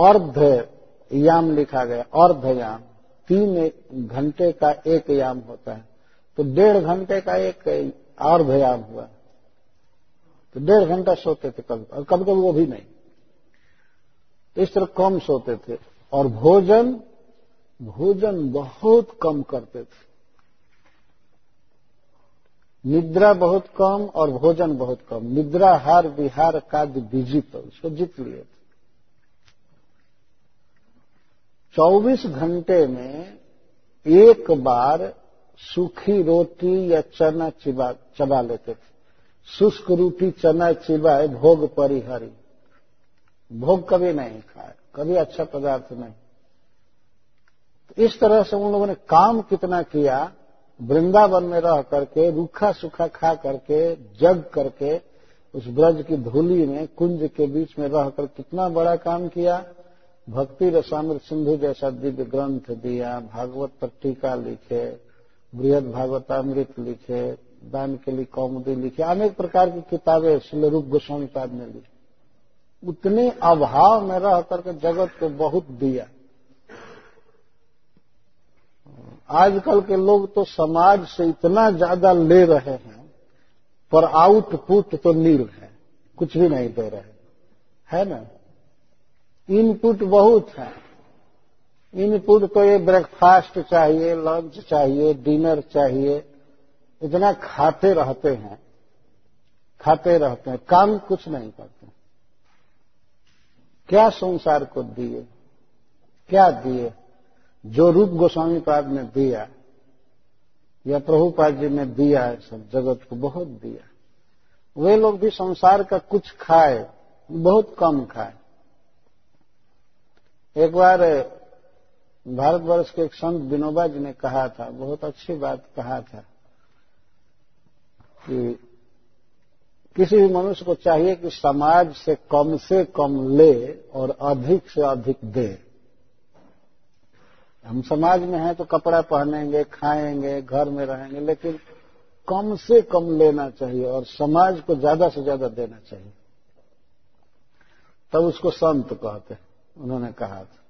अर्ध याम लिखा गया अर्धयाम तीन घंटे का एक याम होता है। तो डेढ़ घंटे का एक अर्धयाम हुआ। तो डेढ़ घंटा सोते थे कभी, और कभी कभी वो भी नहीं। इस तरह कम सोते थे। और भोजन भोजन बहुत कम करते थे। निद्रा बहुत कम और भोजन बहुत कम। निद्रा, हार विहार का विजित उसको जीत लिए थे। चौबीस घंटे में एक बार सूखी रोटी या चना चिबा, चबा लेते थे। शुष्क रोटी चना चिबाए भोग परिहरी। भोग कभी नहीं खाए, कभी अच्छा पदार्थ नहीं। इस तरह से उन लोगों ने काम कितना किया वृंदावन में रह करके, रूखा सूखा खा करके, जग करके, उस ब्रज की धूली में, कुंज के बीच में रहकर कितना बड़ा काम किया? भक्ति रसामृत सिंधु जैसा दिव्य ग्रंथ दिया, भागवत पर टीका लिखे, बृहद भागवतामृत लिखे, दान के लिए कौमुदी लिखे, अनेक प्रकार की किताबें श्री रूप गोस्वामी पाद ने ली। उतने अभाव में रह करके जगत को बहुत दिया। आजकल के लोग तो समाज से इतना ज़्यादा ले रहे हैं, पर आउटपुट तो नील है, कुछ भी नहीं दे रहे। है ना? इनपुट बहुत है। इनपुट तो ये ब्रेकफास्ट चाहिए, लंच चाहिए, डिनर चाहिए, इतना खाते रहते हैं, खाते रहते हैं, काम कुछ नहीं करते। क्या संसार को दिए? क्या दिए? जो रूप गोस्वामी पाद ने दिया, या प्रभुपाद जी ने दिया है, सब जगत को बहुत दिया। वे लोग भी संसार का कुछ खाए, बहुत कम खाए। एक बार भारतवर्ष के एक संत विनोबा जी ने कहा था, बहुत अच्छी बात कहा था, कि किसी भी मनुष्य को चाहिए कि समाज से कम से कम ले और अधिक से अधिक दे। हम समाज में हैं तो कपड़ा पहनेंगे, खाएँगे, घर में रहेंगे, लेकिन कम से कम लेना चाहिए और समाज को ज़्यादा से ज़्यादा देना चाहिए। तब उसको संत कहते उन्होंने कहा था।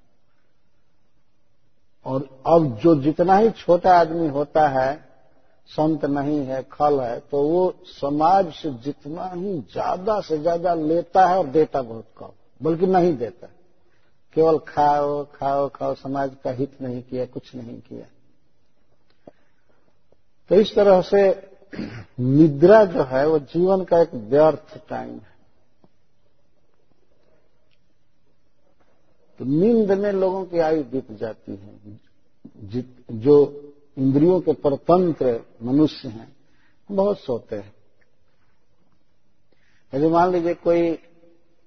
और अब जो जितना ही छोटा आदमी होता है, संत नहीं है, खल है तो वो समाज से जितना ही ज़्यादा से ज़्यादा लेता है और देता बहुत कम, बल्कि नहीं देता। केवल खाओ खाओ खाओ, समाज का हित नहीं किया, कुछ नहीं किया। तो इस तरह से निद्रा जो है, वो जीवन का एक व्यर्थ टाइम है। तो नींद में लोगों की आयु बीत जाती है। जो इंद्रियों के परतंत्र मनुष्य हैं, बहुत सोते हैं। यदि मान लीजिए कोई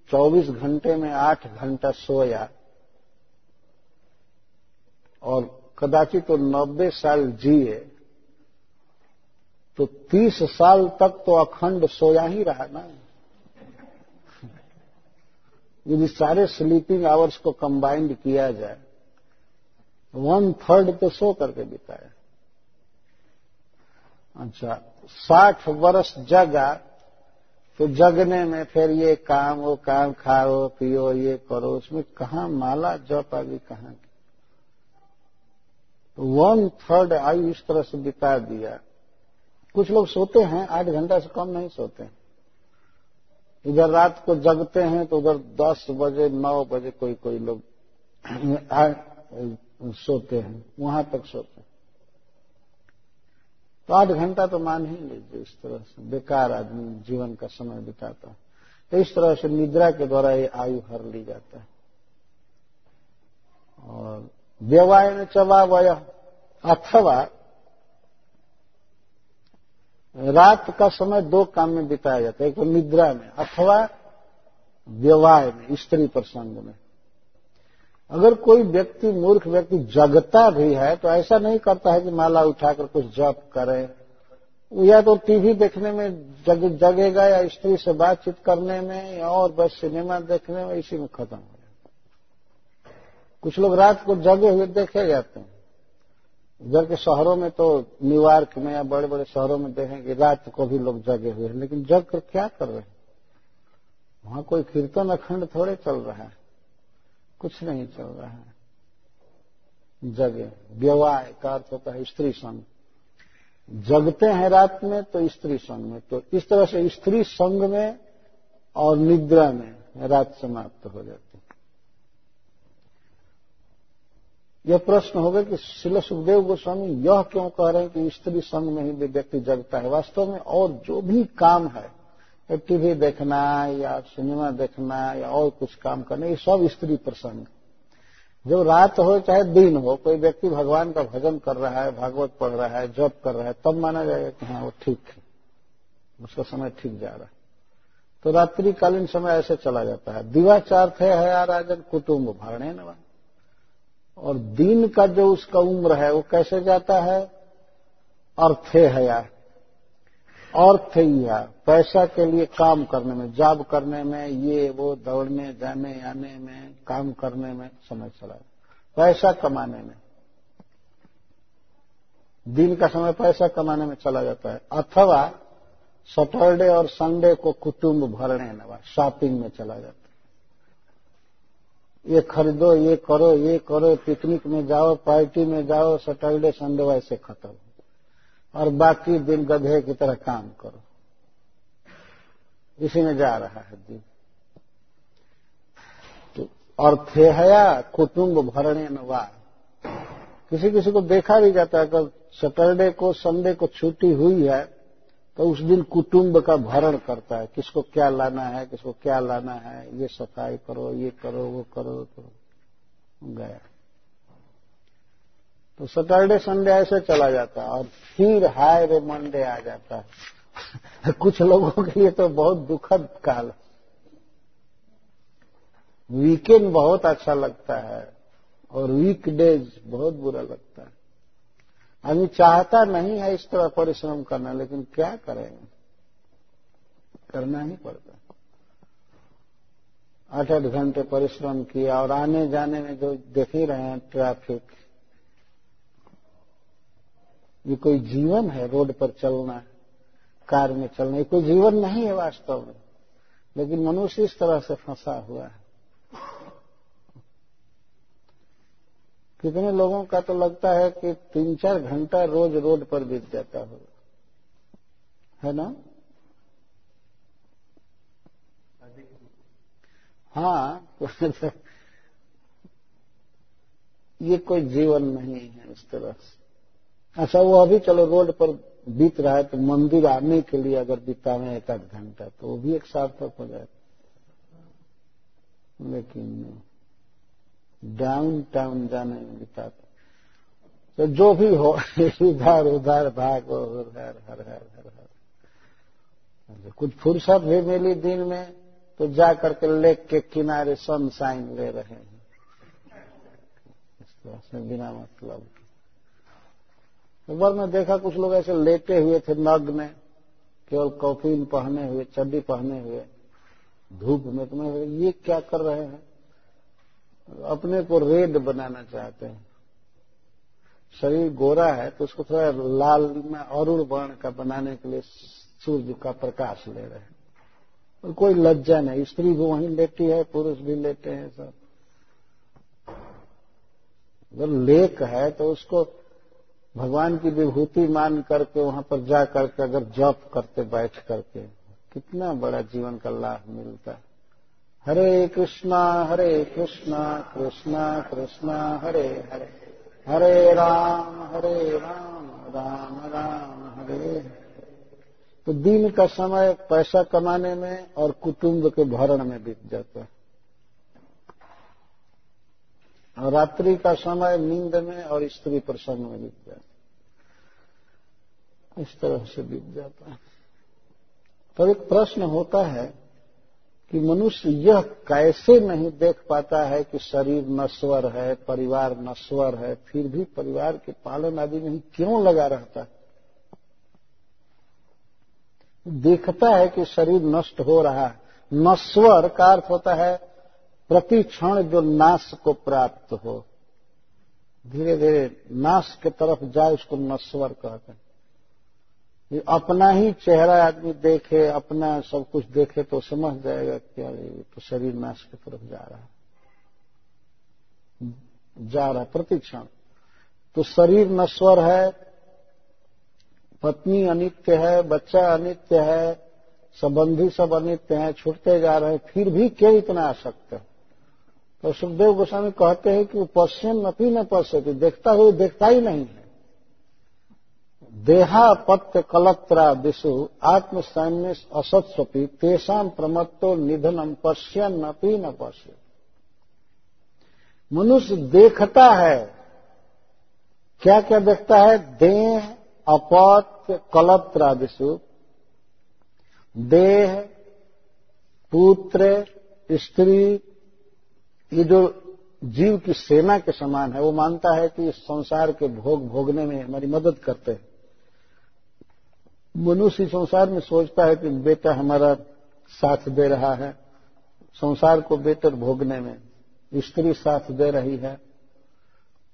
24 घंटे में 8 घंटा सोया और कदाचित तो 90 साल जिए तो 30 साल तक तो अखंड सोया ही रहा ना। यदि सारे स्लीपिंग आवर्स को कंबाइंड किया जाए वन थर्ड तो सो करके बिताया। अच्छा साठ वर्ष जगा तो जगने में फिर ये काम, वो काम खाओ, पियो, ये करो, उसमें कहा माला जप आदि कहाँ वन थर्ड आयु इस तरह से बिता दिया। कुछ लोग सोते हैं, आठ घंटा से कम नहीं सोते। इधर रात को जगते हैं तो उधर दस बजे, नौ बजे कोई कोई लोग सोते हैं, वहाँ तक सोते हैं। तो आठ घंटा तो मान ही लीजिए, इस तरह से बेकार आदमी जीवन का समय बिताता है। तो इस तरह से निद्रा के द्वारा ये आयु हर ली जाता है। व्यवाय चवा वय। अथवा रात का समय दो काम में बिताया जाता है एक तो निद्रा में अथवा व्यवाय में स्त्री प्रसंग में। अगर कोई व्यक्ति मूर्ख व्यक्ति जगता भी है तो ऐसा नहीं करता है कि माला उठाकर कुछ जप करे। या तो टीवी देखने में जग, जगेगा या स्त्री से बातचीत करने में या और बस सिनेमा देखने में इसी में खत्म हो कुछ लोग रात को जगे हुए देखे जाते हैं। इधर के शहरों में तो न्यूयॉर्क में या बड़े बड़े शहरों में देखेंगे रात को भी लोग जगे हुए हैं, लेकिन जग कर क्या कर रहे हैं? वहाँ कोई कीर्तन अखंड थोड़े चल रहा है। कुछ नहीं चल रहा है। जगे। व्यवाह का अर्थ होता है स्त्री संग। जगते हैं रात में तो स्त्री संग में। तो इस तरह से स्त्री संग में और निद्रा में रात समाप्त हो जाती है यह प्रश्न होगा कि शिल सुखदेव गोस्वामी यह क्यों कह रहे हैं कि स्त्री संग में ही व्यक्ति जगता है? वास्तव में और जो भी काम है, टीवी देखना या सिनेमा देखना या और कुछ काम करना, ये सब स्त्री प्रसंग। जब रात हो चाहे दिन हो, कोई व्यक्ति भगवान का भजन कर रहा है, भागवत पढ़ रहा है, जप कर रहा है, तब माना जाएगा कि हाँ वो ठीक है। उसका समय ठीक जा रहा है। तो रात्रिकालीन समय ऐसे चला जाता है। दिवाचार थे है राजन कुटुम्ब भरणे नवा और दिन का जो उसका उम्र है, वो कैसे जाता है? अर्थे हया अर्थ या? पैसा के लिए काम करने में, जॉब करने में, ये, वो, दौड़ने, जाने, आने में, काम करने में, समय चला पैसा कमाने में। दिन का समय पैसा कमाने में चला जाता है। अथवा सैटरडे और संडे को कुटुंब भरने नवा शॉपिंग में चला जाता है। ये खरीदो, ये करो ये करो, पिकनिक में जाओ, पार्टी में जाओ, सैटरडे, संडे वैसे खत्म। और बाकी दिन गधे की तरह काम करो। इसी में जा रहा है दिन तो और हया कुटुंब भरणे नवा किसी किसी को देखा भी जाता है, अगर सैटरडे को, संडे को छुट्टी हुई है तो उस दिन कुटुंब का भरण करता है, किसको क्या लाना है, किसको क्या लाना है, ये सफ़ाई करो, ये करो, वो करो करो। गया। तो सैटरडे, संडे ऐसे चला जाता है और फिर हाय रे मंडे आ जाता है। कुछ लोगों के लिए तो बहुत दुखद काल वीकेंड बहुत अच्छा लगता है और वीकडेज बहुत बुरा लगता है। आदमी चाहता नहीं है इस तरह परिश्रम करना, लेकिन क्या करेंगे करना ही पड़ता आठ आठ घंटे परिश्रम किया और आने जाने में जो देख ही रहे हैं ट्रैफ़िक, ये कोई जीवन है रोड पर चलना, कार में चलना, ये कोई जीवन नहीं है वास्तव में। लेकिन मनुष्य इस तरह से फंसा हुआ है। कितने लोगों का तो लगता है कि तीन चार घंटा रोज रोड पर बीत जाता होगा है ना? हाँ ये कोई जीवन नहीं है इस तरह से। अच्छा वो अभी चलो रोड पर बीत रहा है तो मंदिर आने के लिए अगर बीता बितावे एक आध घंटा तो वो भी एक सार्थक हो जाए। लेकिन डाउन टाउन जाने में बिताते तो जो भी हो, इधर, उधर, भागो, उधर, हर हर हर हर। कुछ फुर्सत भी मिली दिन में तो जा करके लेक के किनारे सनसाइन ले रहे हैं। इस तरह से बिना मतलब एक बार मैं देखा कुछ लोग ऐसे लेटे हुए थे नग में, केवल कॉफीन पहने हुए, चड्डी पहने हुए, धूप में। तो मैं ये क्या कर रहे हैं? अपने को रेड बनाना चाहते हैं। शरीर गोरा है तो उसको थोड़ा लाल में अरुण वर्ण का बनाने के लिए सूर्य का प्रकाश ले रहे हैं। और कोई लज्जा नहीं, स्त्री भी वहीं लेटी है, पुरुष भी लेटे हैं सब। अगर लेक है तो उसको भगवान की विभूति मान करके वहाँ पर जा करके अगर जप करते, बैठ करके, कितना बड़ा जीवन का लाभ मिलता है। हरे कृष्णा हरे कृष्णा कृष्णा कृष्णा, हरे हरे। हरे राम हरे राम राम राम, हरे तो दिन का समय पैसा कमाने में और कुटुंब के भरण में बीत जाता है। और रात्रि का समय नींद में और स्त्री प्रसंग में बीत जाता है। इस तरह से बीत जाता है। तो एक प्रश्न होता है कि मनुष्य यह कैसे नहीं देख पाता है कि शरीर नश्वर है, परिवार नश्वर है, फिर भी परिवार के पालन आदि में क्यों लगा रहता है? देखता है कि शरीर नष्ट हो रहा है। नश्वर का अर्थ होता है प्रति क्षण जो नाश को प्राप्त हो। धीरे धीरे नाश के तरफ़ जाए, उसको नश्वर कहते हैं। अपना ही चेहरा आदमी देखे, अपना सब कुछ देखे तो समझ जाएगा कि अरे तो शरीर नाश की तरफ़ जा रहा है। जा रहा प्रतिक्षण। तो शरीर नश्वर है, पत्नी अनित्य है, बच्चा अनित्य है, संबंधी सब अनित्य हैं, छूटते जा रहे हैं, फिर भी क्यों इतना आसक्त है? तो सुखदेव गोस्वामी कहते हैं कि वो पश्चिम अपी न पश्यती, देखता हुए देखता ही नहीं है। देहापत्य कलत्रा दिशु आत्मसैन्य असत्स्वपी तेषाम प्रमत्तो निधनम पश्यन अपी न पश्य मनुष्य देखता है क्या क्या देखता है? देह अपत्य कलत्रा दिशु, देह, पुत्र, स्त्री, ये जो जीव की सेना के समान है, वो मानता है कि इस संसार के भोग भोगने में हमारी मदद करते हैं। मनुष्य संसार में सोचता है कि बेटा हमारा साथ दे रहा है। संसार को बेटर भोगने में स्त्री साथ दे रही है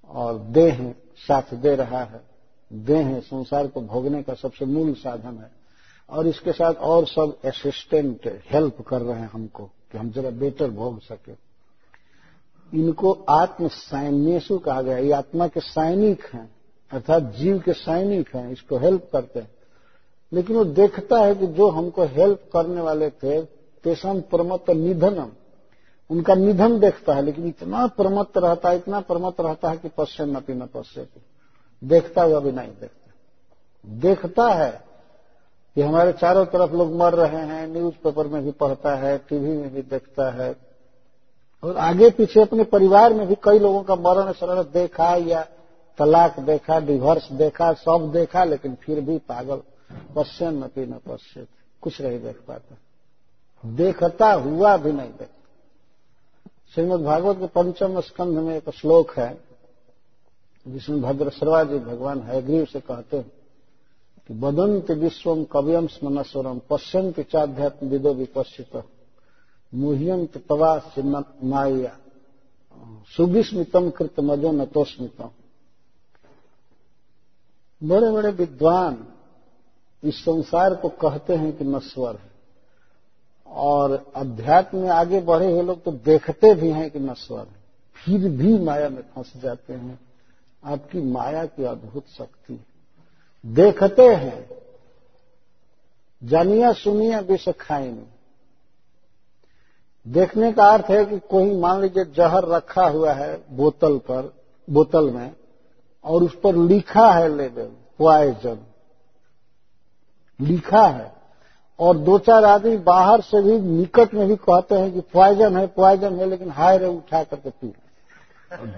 और देह साथ दे रहा है। देह संसार को भोगने का सबसे मूल साधन है। और इसके साथ और सब असिस्टेंट हेल्प कर रहे हैं हमको कि हम जरा बेटर भोग सके। इनको आत्म सैन्यसु कहा गया। ये आत्मा के सैनिक हैं, अर्थात जीव के सैनिक हैं, इसको हेल्प करते हैं। लेकिन वो देखता है कि जो हमको हेल्प करने वाले थे तेषम प्रमत्त निधनम, उनका निधन देखता है, लेकिन इतना प्रमत्त रहता है, इतना प्रमत्त रहता है कि पश्चिम पी न पश्य देखता हुआ भी नहीं देखता। देखता है कि हमारे चारों तरफ़ लोग मर रहे हैं, न्यूज़ पेपर में भी पढ़ता है, टीवी में भी देखता है। और आगे पीछे अपने परिवार में भी कई लोगों का मरण शरण देखा या तलाक देखा डिवोर्स देखा सब देखा, लेकिन फिर भी पागल। पश्चिम न पी न पश्चिम कुछ नहीं देख पाता। देखता हुआ भी नहीं देखता श्रीमद भागवत के पंचम स्कंध में एक श्लोक है, जिसमें भद्र जी भगवान हयग्रीव से कहते हैं कि बदंत विश्वम कव्यम स्मनस्वरम पश्यंत चाध्यात्म विदो विपश्चित मुह्यंत तवा माया। सुविस्मितम कृत मजो नतोस्मितम बड़े बड़े विद्वान इस संसार को कहते हैं कि नश्वर है। और अध्यात्म में आगे बढ़े हुए लोग तो देखते भी हैं कि नश्वर है। फिर भी माया में फंस जाते हैं। आपकी माया की अद्भुत शक्ति देखते हैं। जानिया सुनिया विष खाएँगे देखने का अर्थ है कि कोई मान लीजिए जहर रखा हुआ है बोतल पर, बोतल में, और उस पर लिखा है लेबल पॉइजन लिखा है। और दो चार आदमी बाहर से भी निकट में भी कहते हैं कि पॉइजन है पॉइजन है, लेकिन हाय रे, उठा करके पी।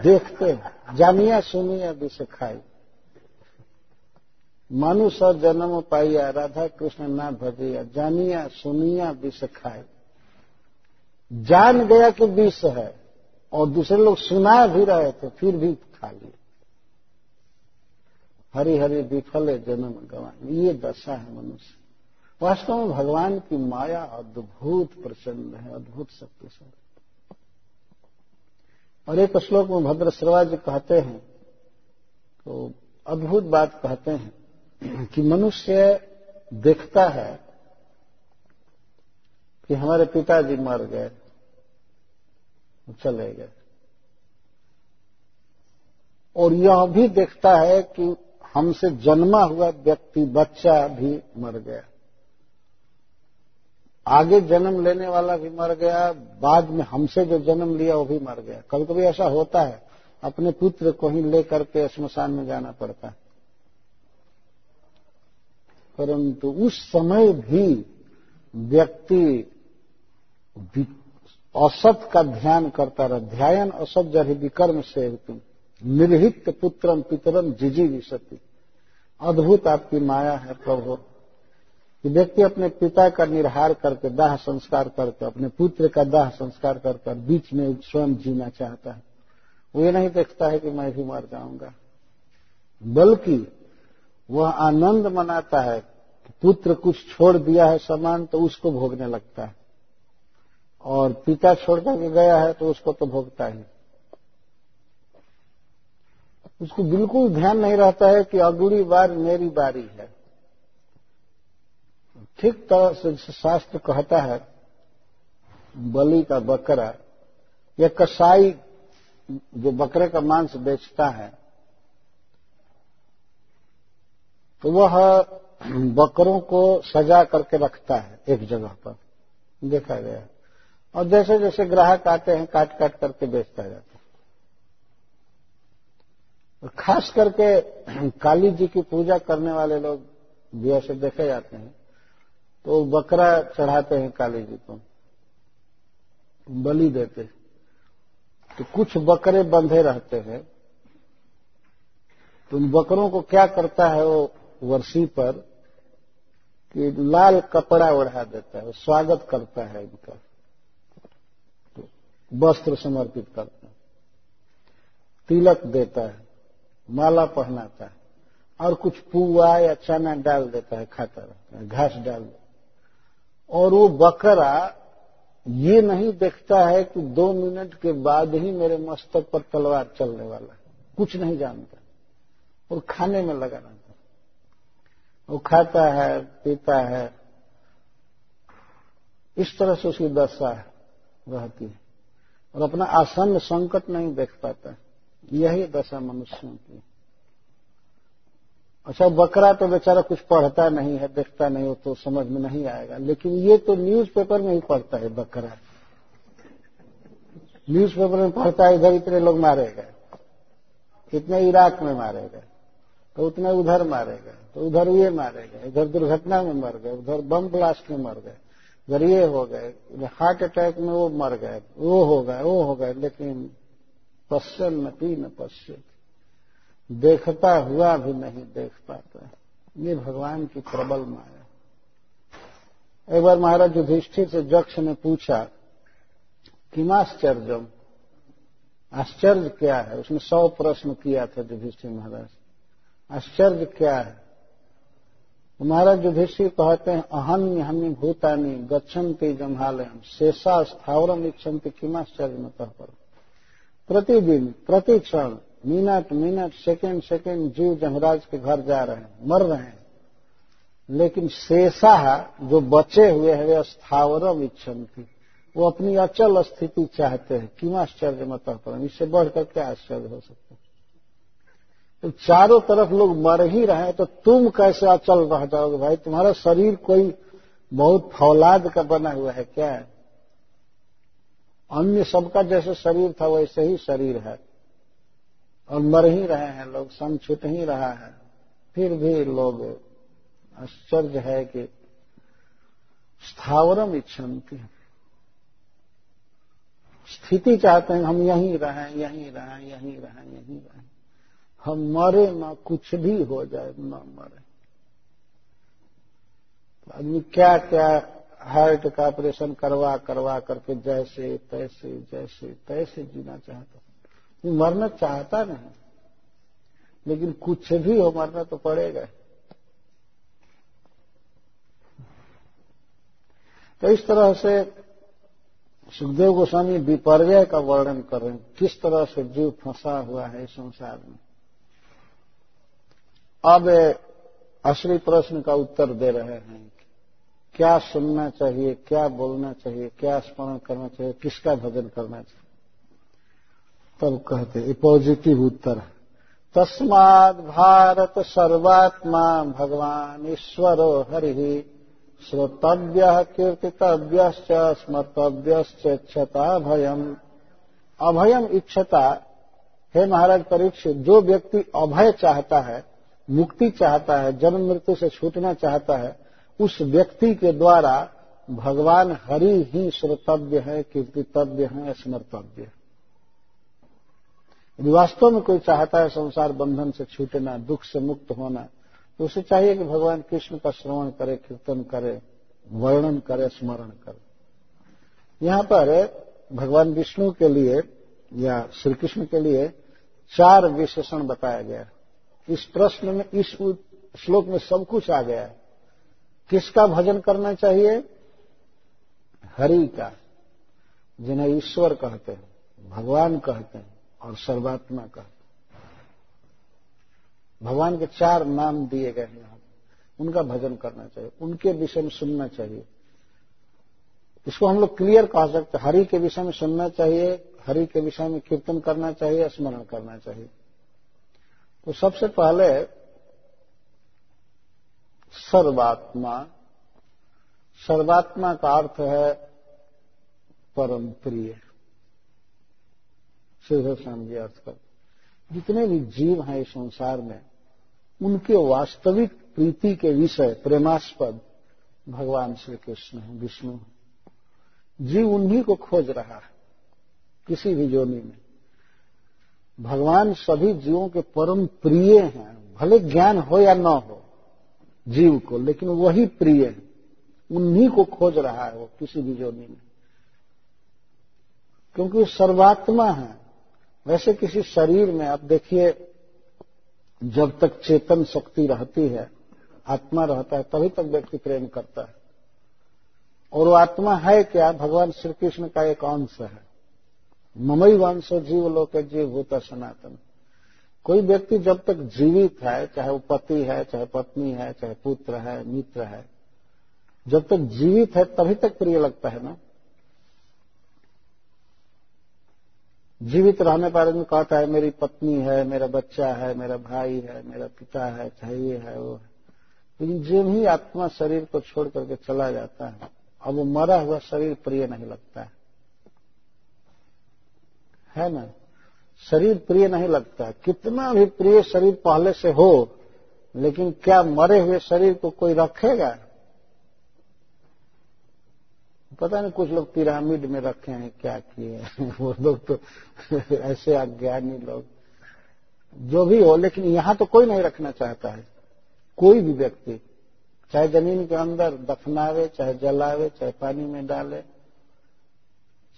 देखते हैं, जानिया सुनिया विष खाई। मनुष्य जन्म पाइया, राधा कृष्ण ना भजिया, जानिया सुनिया विष खाए जान गया कि विष है, और दूसरे लोग सुना भी रहे थे, फिर भी खा लिए। हरि हरि विफल जन्म गवान ये दशा है मनुष्य। वास्तव में भगवान की माया अद्भुत प्रचंड है, अद्भुत शक्तिशाली और एक श्लोक में भद्र श्रवा जी कहते हैं तो अद्भुत बात कहते हैं कि मनुष्य देखता है कि हमारे पिताजी मर गए, चले गए। और यह भी देखता है कि हमसे जन्मा हुआ व्यक्ति, बच्चा भी मर गया। आगे जन्म लेने वाला भी मर गया, बाद में हमसे जो जन्म लिया वो भी मर गया। कभी कभी ऐसा होता है, अपने पुत्र को ही लेकर के शमशान में जाना पड़ता है। परंतु उस समय भी व्यक्ति औसत का ध्यान करता रहा। ध्यान असत जर विकर्म से निर्हित पुत्रम पितरम जिजी विशति। अद्भुत आपकी माया है प्रभु। कि व्यक्ति अपने पिता का निर्हार करके, दाह संस्कार करके, अपने पुत्र का दाह संस्कार करके बीच में स्वयं जीना चाहता है। वो ये नहीं देखता है कि मैं भी मर जाऊँगा। बल्कि वह आनंद मनाता है कि पुत्र कुछ छोड़ दिया है सामान तो उसको भोगने लगता है। और पिता छोड़ करके गया है तो उसको तो भोगता ही। उसको बिल्कुल ध्यान नहीं रहता है कि अगली बार मेरी बारी है। ठीक तरह से शास्त्र कहता है, बलि का बकरा या कसाई जो बकरे का मांस बेचता है तो वह बकरों को सजा करके रखता है एक जगह पर। देखा गया। और जैसे जैसे ग्राहक आते हैं काट काट करके बेचता जाता है। खास करके काली जी की पूजा करने वाले लोग भी ऐसे देखे जाते हैं। तो बकरा चढ़ाते हैं काली जी को, बलि देते तो कुछ बकरे बंधे रहते हैं। तो उन बकरों को क्या करता है वो वर्षी पर कि लाल कपड़ा ओढ़ा देता है, स्वागत करता है इनका तो वस्त्र समर्पित करता है। तिलक देता है। माला पहनाता है। और कुछ पुआ या चना डाल देता है खाता रहता है घास डाल देता और वो बकरा ये नहीं देखता है कि दो मिनट के बाद ही मेरे मस्तक पर तलवार चलने वाला है। कुछ नहीं जानता। और खाने में लगा रहता वो खाता है, पीता है। इस तरह से उसकी दशा रहती है। और अपना आसन्न संकट नहीं देख पाता। है यही दशा मनुष्यों की। अच्छा बकरा तो बेचारा कुछ पढ़ता नहीं है, देखता नहीं हो तो समझ में नहीं आएगा। लेकिन ये तो न्यूज़ पेपर में ही पढ़ता है बकरा। न्यूज़ पेपर में पढ़ता है, इधर इतने लोग मारे गए। इतने इराक में मारे गए। तो उतने उधर मारे गए। तो उधर ये मारे गए। इधर दुर्घटना में मर गए। उधर बम ब्लास्ट में मर गए। इधर ये हो गए। हार्ट अटैक में वो मर गए। वो हो गए, वो हो गए। लेकिन पश्चिम नपी न पश्चिम। देखता हुआ भी नहीं देख पाता। ये भगवान की प्रबल माया। एक बार महाराज युधिष्ठिर से जक्ष ने पूछा किमाश्चर्यम आश्चर्य क्या है? उसने सौ प्रश्न किया था युधिष्ठिर महाराज। आश्चर्य क्या है? तो महाराज युधिष्ठिर कहते हैं, अहन्य हन्य भूतानी गच्छन्ति जम्हालयम शेषा स्थावरम इच्छन्ति। किमाश्चर्य में कह पर प्रतिदिन प्रति क्षण मिनट मिनट, सेकेंड, सेकंड जीव जमराज के घर जा रहे हैं, मर रहे हैं। लेकिन शेषा जो बचे हुए हैं, वे स्थावरम इच्छन्ति वो अपनी अचल स्थिति चाहते हैं। क्यों आश्चर्य मत परम इससे बढ़कर क्या आश्चर्य हो सकता है? तो चारों तरफ़ लोग मर ही रहे हैं तो तुम कैसे अचल रह जाओगे भाई? तुम्हारा शरीर कोई बहुत फौलाद का बना हुआ है, क्या है? अन्य सबका जैसे शरीर था, वैसे ही शरीर है। और मर ही रहे हैं लोग सम ही रहा है। फिर भी लोग आश्चर्य है कि स्थावरम इच्छन्ति। स्थिति चाहते हैं, हम यहीं रहें यहीं रहें यहीं रहें यहीं रहें। हम मरे ना कुछ भी हो जाए, ना मरे। आदमी क्या क्या हार्ट का ऑपरेशन करवा करवा करके जैसे, तैसे जैसे, तैसे जीना चाहता मरना चाहता नहीं। लेकिन कुछ भी हो, मरना तो पड़ेगा। तो इस तरह से सुखदेव गोस्वामी विपर्य का वर्णन कर रहे हैं। किस तरह से जीव फंसा हुआ है संसार में? अब असली प्रश्न का उत्तर दे रहे हैं। क्या सुनना चाहिए, क्या बोलना चाहिए, क्या स्मरण करना चाहिए, किसका भजन करना चाहिए? तब कहते, ये पॉजिटिव उत्तर है। तस्माद भारत सर्वात्मा भगवान ईश्वरो हरि श्रोतव्य कीर्तितव्य स्मर्तव्य इच्छता भयम अभयम इच्छता, हे महाराज परीक्षित, जो व्यक्ति अभय चाहता है, मुक्ति चाहता है, जन्म मृत्यु से छूटना चाहता है उस व्यक्ति के द्वारा भगवान हरि ही श्रोतव्य है कीर्तितव्य है स्मर्तव्य है। यदि वास्तव में कोई चाहता है संसार बंधन से छूटना, दुख से मुक्त होना तो उसे चाहिए कि भगवान कृष्ण का श्रवण करे, कीर्तन करे, वर्णन करे, स्मरण करे। यहाँ पर भगवान विष्णु के लिए या श्री कृष्ण के लिए चार विशेषण बताया गया इस प्रश्न में, इस श्लोक में सब कुछ आ गया है। किसका भजन करना चाहिए? हरि का, जिन्हें ईश्वर कहते हैं, भगवान कहते हैं और सर्वात्मा कहते हैं। भगवान के चार नाम दिए गए हैं यहाँ। उनका भजन करना चाहिए, उनके विषय में सुनना चाहिए। इसको हम लोग क्लियर कह सकते हरि के विषय में सुनना चाहिए, हरि के विषय में कीर्तन करना चाहिए, स्मरण करना चाहिए। तो सबसे पहले सर्वात्मा। सर्वात्मा का अर्थ है परम प्रिय। श्रीधर स्वामी जी अर्थ कर जितने भी जीव हैं इस संसार में, उनके वास्तविक प्रीति के विषय प्रेमास्पद भगवान श्री कृष्ण है, विष्णु है। जीव उन्हीं को खोज रहा है, किसी भी जोनी में। भगवान सभी जीवों के परम प्रिय हैं, भले ज्ञान हो या न हो जीव को, लेकिन वही प्रिय है। उन्हीं को खोज रहा है वो, किसी भी जोनी में। क्योंकि वो सर्वात्मा है। वैसे किसी शरीर में, आप देखिए, जब तक चेतन शक्ति रहती है, आत्मा रहता है, तभी तक व्यक्ति प्रेम करता है। और वो आत्मा है क्या? भगवान श्री कृष्ण का एक अंश है। ममई वंश जीव लोक जीव भूत सनातन। कोई व्यक्ति जब तक जीवित है, चाहे वो पति है, चाहे पत्नी है, चाहे पुत्र है, मित्र है, जब तक जीवित है तभी तक प्रिय लगता है ना? जीवित रहने पर आदमी कहता है, मेरी पत्नी है, मेरा बच्चा है, मेरा भाई है, मेरा पिता है, चाहे ये है, वो है। लेकिन जब ही आत्मा शरीर को छोड़ करके चला जाता है। अब वो मरा हुआ शरीर प्रिय नहीं लगता है। है ना? शरीर प्रिय नहीं लगता। कितना भी प्रिय शरीर पहले से हो, लेकिन क्या मरे हुए शरीर को कोई रखेगा? पता नहीं, कुछ लोग पिरामिड में रखे हैं, क्या किए वो लोग तो ऐसे अज्ञानी लोग। जो भी हो, लेकिन यहाँ तो कोई नहीं रखना चाहता है। कोई भी व्यक्ति, चाहे ज़मीन के अंदर दफनावे, चाहे जलावे, चाहे पानी में डाले,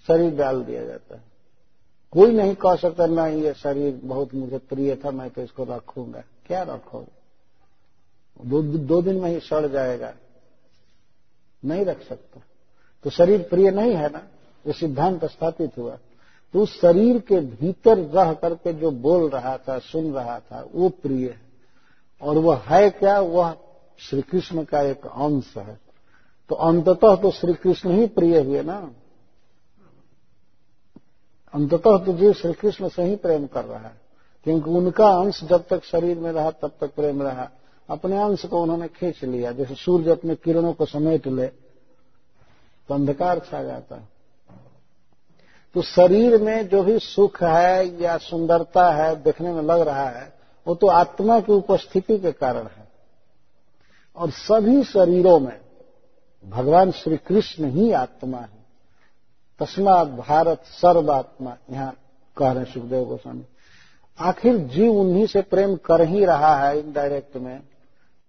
शरीर डाल दिया जाता है। कोई नहीं कह सकता ना ये शरीर बहुत मुझे प्रिय था मैं तो इसको रखूँगा। क्या रखोगे दो, दो दिन में ही सड़ जाएगा। नहीं रख सकता। तो शरीर प्रिय नहीं है ना? ये सिद्धांत स्थापित हुआ। तो उस शरीर के भीतर रह करके जो बोल रहा था सुन रहा था वो प्रिय है। और वह है क्या? वह श्री कृष्ण का एक अंश है। तो अंततः तो श्री कृष्ण ही प्रिय हुए ना? अंततः तो जीव श्री कृष्ण से ही प्रेम कर रहा है, क्योंकि उनका अंश जब तक शरीर में रहा, तब तक प्रेम रहा। अपने अंश को उन्होंने खींच लिया, जैसे सूर्य अपने किरणों को समेट ले तो अंधकार छा जाता है। तो शरीर में जो भी सुख है या सुंदरता है, देखने में लग रहा है, वो तो आत्मा की उपस्थिति के कारण है। और सभी शरीरों में भगवान श्री कृष्ण ही आत्मा है। तस्मात भारत सर्वात्मा। यहाँ कह रहे सुखदेव गोस्वामी। आखिर जीव उन्हीं से प्रेम कर ही रहा है इनडायरेक्ट में।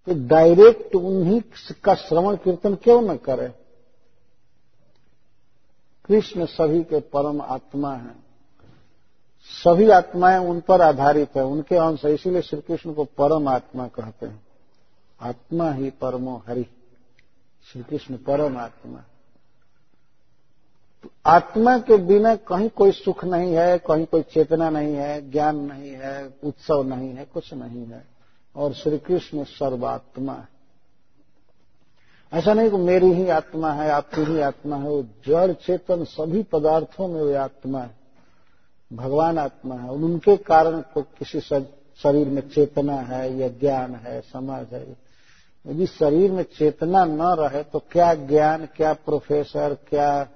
तो डायरेक्ट उन्हीं का श्रवण कीर्तन क्यों न करे? कृष्ण सभी के परम आत्मा है। सभी आत्माएँ उन पर आधारित है। उनके अंश है। इसीलिए श्री कृष्ण को परम आत्मा कहते हैं। आत्मा ही परमो हरि। श्री कृष्ण परम आत्मा। आत्मा के बिना कहीं कोई सुख नहीं है, कहीं कोई चेतना नहीं है, ज्ञान नहीं है, उत्सव नहीं है, कुछ नहीं है। और श्री कृष्ण सर्वात्मा है। ऐसा नहीं कि मेरी ही आत्मा है, आपकी ही आत्मा है, वो जड़ चेतन सभी पदार्थों में वो आत्मा है। भगवान आत्मा है उनके कारण को किसी शरीर में चेतना है, या ज्ञान है, समाज है। यदि शरीर में चेतना न रहे तो क्या ज्ञान, क्या प्रोफेसर क्या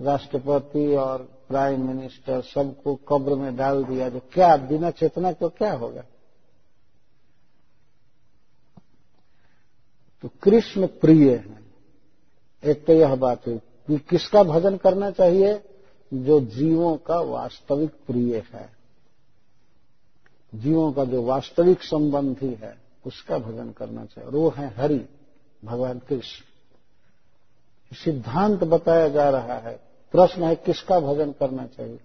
राष्ट्रपति और प्राइम मिनिस्टर सबको कब्र में डाल दिया जो क्या बिना चेतना को क्या होगा? तो कृष्ण प्रिय है। एक तो यह बात है कि किसका भजन करना चाहिए? जो जीवों का वास्तविक प्रिय है। जीवों का जो वास्तविक संबंधी है, उसका भजन करना चाहिए। और वो है हरि, भगवान कृष्ण। सिद्धांत बताया जा रहा है प्रश्न है, किसका भजन करना चाहिए?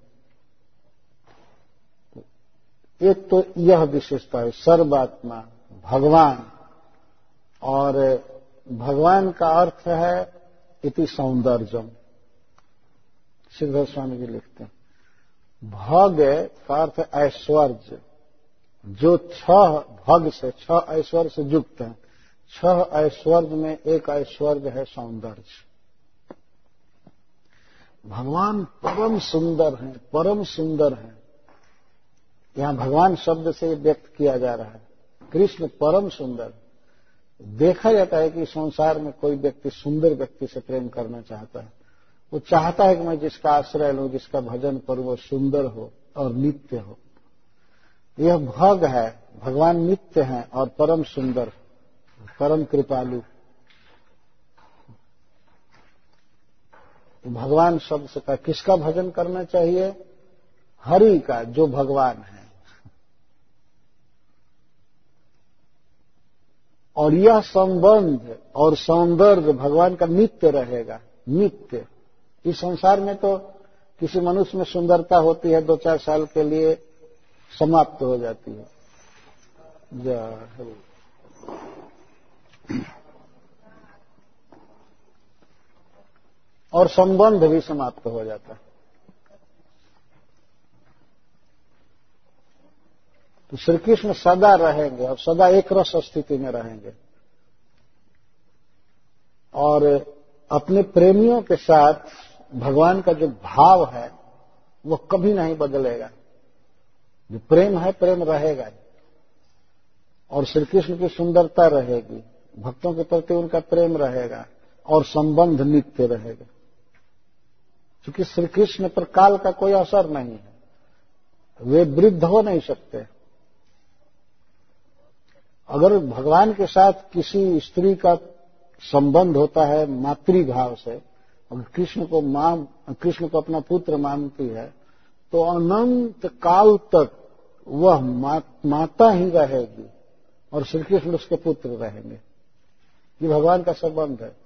एक तो यह विशेषता है, सर्वात्मा, भगवान। और भगवान का अर्थ है, इति सौंदर्यम। सिद्ध स्वामी जी लिखते हैं, भग का अर्थ ऐश्वर्य। जो छह भग से छह ऐश्वर्य से युक्त है। छह ऐश्वर्य में एक ऐश्वर्य है सौंदर्य। भगवान परम सुंदर हैं, परम सुंदर हैं। यहाँ भगवान शब्द से व्यक्त किया जा रहा है। कृष्ण परम सुंदर। देखा जाता है कि संसार में कोई व्यक्ति सुंदर व्यक्ति से प्रेम करना चाहता है। वो चाहता है कि मैं जिसका आश्रय लू, जिसका भजन करूँ, वो सुंदर हो और नित्य हो। यह भग है। भगवान नित्य है और परम सुंदर, परम कृपालु। भगवान शब्द कहा किसका भजन करना चाहिए? हरि का, जो भगवान है। और यह संबंध और सौंदर्य भगवान का नित्य रहेगा, नित्य। इस संसार में तो किसी मनुष्य में सुंदरता होती है, दो चार साल के लिए समाप्त हो जाती है। और संबंध भी समाप्त हो जाता है। तो श्री कृष्ण सदा रहेंगे और सदा एक रस स्थिति में रहेंगे। और अपने प्रेमियों के साथ भगवान का जो भाव है, वो कभी नहीं बदलेगा। जो प्रेम है, प्रेम रहेगा। और श्री कृष्ण की सुंदरता रहेगी। भक्तों के प्रति उनका प्रेम रहेगा और संबंध नित्य रहेगा। क्योंकि श्री कृष्ण पर काल का कोई असर नहीं है। वे वृद्ध हो नहीं सकते। अगर भगवान के साथ किसी स्त्री का संबंध होता है मातृभाव से अगर कृष्ण को माँ कृष्ण को अपना पुत्र मानती है तो अनंत काल तक वह मा, माता ही रहेगी और श्री कृष्ण उसके पुत्र रहेंगे। ये भगवान का संबंध है।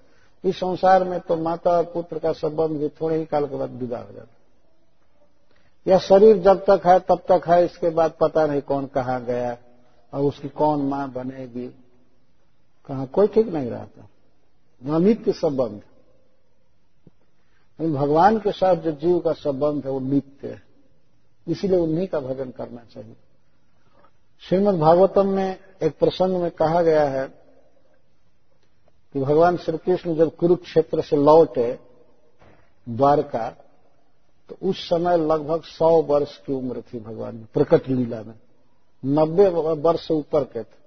इस संसार में तो माता और पुत्र का संबंध भी थोड़े ही काल के बाद विदा हो। जाता यह शरीर जब तक है, तब तक है, इसके बाद पता नहीं कौन कहा गया और उसकी कौन माँ बनेगी। कहा, कोई ठीक नहीं रहता। अनित्य संबंध। भगवान के साथ जो जीव का संबंध है, वो नित्य है। इसीलिए उन्हीं का भजन करना चाहिए। श्रीमद भागवतम में एक प्रसंग में कहा गया है कि भगवान श्री कृष्ण जब कुरुक्षेत्र से लौटे द्वारका तो उस समय लगभग सौ वर्ष की उम्र थी भगवान की, प्रकट लीला में। नब्बे वर्ष से ऊपर के थे।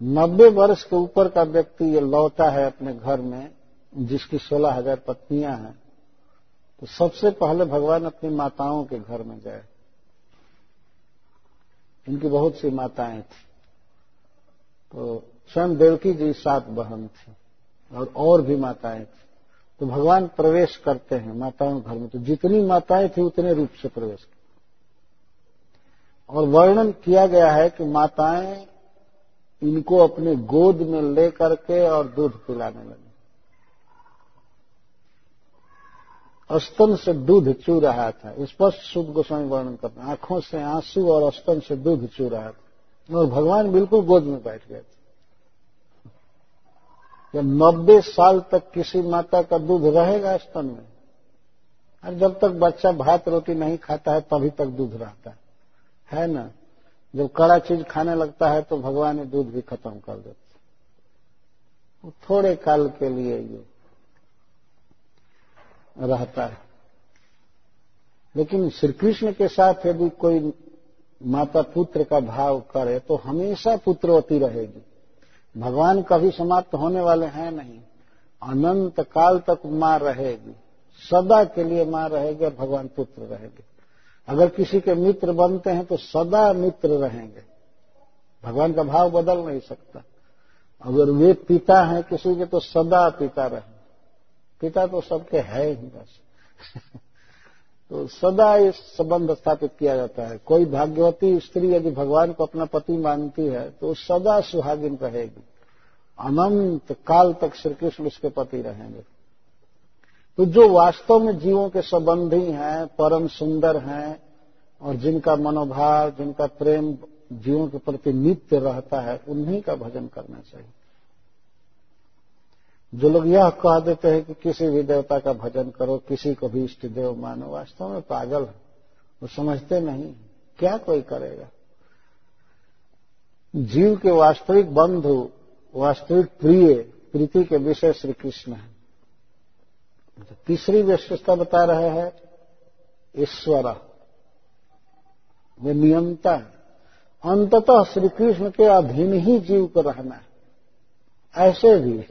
नब्बे वर्ष के ऊपर का व्यक्ति ये लौटा है अपने घर में, जिसकी सोलह हज़ार पत्नियाँ हैं तो सबसे पहले भगवान अपनी माताओं के घर में गए। इनकी बहुत सी माताएँ थी। तो स्वयं देवकी जी सात बहन थी और और भी माताएँ थी। तो भगवान प्रवेश करते हैं माताओं घर में। तो जितनी माताएँ थी, उतने रूप से प्रवेश करते और वर्णन किया गया है कि माताएँ इनको अपने गोद में ले करके और दूध पिलाने लगी। अस्तन से दूध चू रहा था। स्पष्ट शुद्ध गोस्वामी वर्णन करते आँखों से आँसू और अस्तन से दूध चू रहा था। और भगवान बिल्कुल गोद में बैठ गए थे। नब्बे साल तक किसी माता का दूध रहेगा स्तन में? और जब तक बच्चा भात रोटी नहीं खाता है, तभी तक दूध रहता है। है ना? जब कड़ा चीज़ खाने लगता है तो भगवान ने दूध भी खत्म कर देते थोड़े काल के लिए ये रहता है। लेकिन श्री कृष्ण के साथ यदि कोई माता पुत्र का भाव करे तो हमेशा पुत्रवती रहेगी। भगवान कभी समाप्त होने वाले हैं नहीं। अनंत काल तक माँ रहेगी। सदा के लिए माँ रहेगी और भगवान पुत्र रहेंगे। अगर किसी के मित्र बनते हैं तो सदा मित्र रहेंगे। भगवान का भाव बदल नहीं सकता। अगर वे पिता हैं किसी के तो सदा पिता रहे पिता तो सबके है ही बस। तो सदा इस संबंध स्थापित किया जाता है। कोई भाग्यवती स्त्री यदि भगवान को अपना पति मानती है तो सदा सुहागिन रहेगी। अनंत काल तक श्री कृष्ण उसके पति रहेंगे। तो जो वास्तव में जीवों के संबंधी हैं, परम सुंदर हैं, और जिनका मनोभाव, जिनका प्रेम जीवों के प्रति नित्य रहता है, उन्हीं का भजन करना चाहिए। जो लोग यह कह देते हैं कि किसी भी देवता का भजन करो, किसी को भी इष्ट देव मानो, वास्तव में पागल है। वो समझते नहीं, क्या कोई करेगा? जीव के वास्तविक बंधु, वास्तविक प्रिय, प्रीति के विषय श्री कृष्ण है। तो तीसरी विशेषता बता रहे हैं, ईश्वर। वे नियमता अंततः श्री कृष्ण के अधीन ही जीव को रहना है। ऐसे भी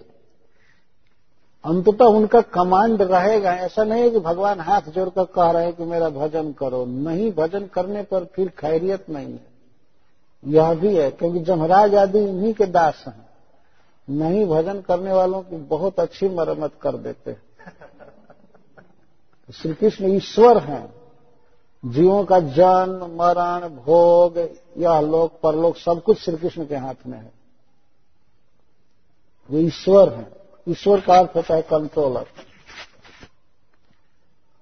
अंततः उनका कमांड रहेगा। ऐसा नहीं है कि भगवान हाथ जोड़कर कह रहे हैं कि मेरा भजन करो। नहीं, भजन करने पर फिर खैरियत नहीं है। यह भी है, क्योंकि जमराज आदि इन्हीं के दास हैं। नहीं, भजन करने वालों की बहुत अच्छी मरम्मत कर देते हैं। श्री कृष्ण ईश्वर हैं। जीवों का जन्म, मरण, भोग, यह लोक, परलोक सब कुछ श्री कृष्ण के हाथ में है। वो ईश्वर हैं। ईश्वर का अर्थ होता है कंट्रोलर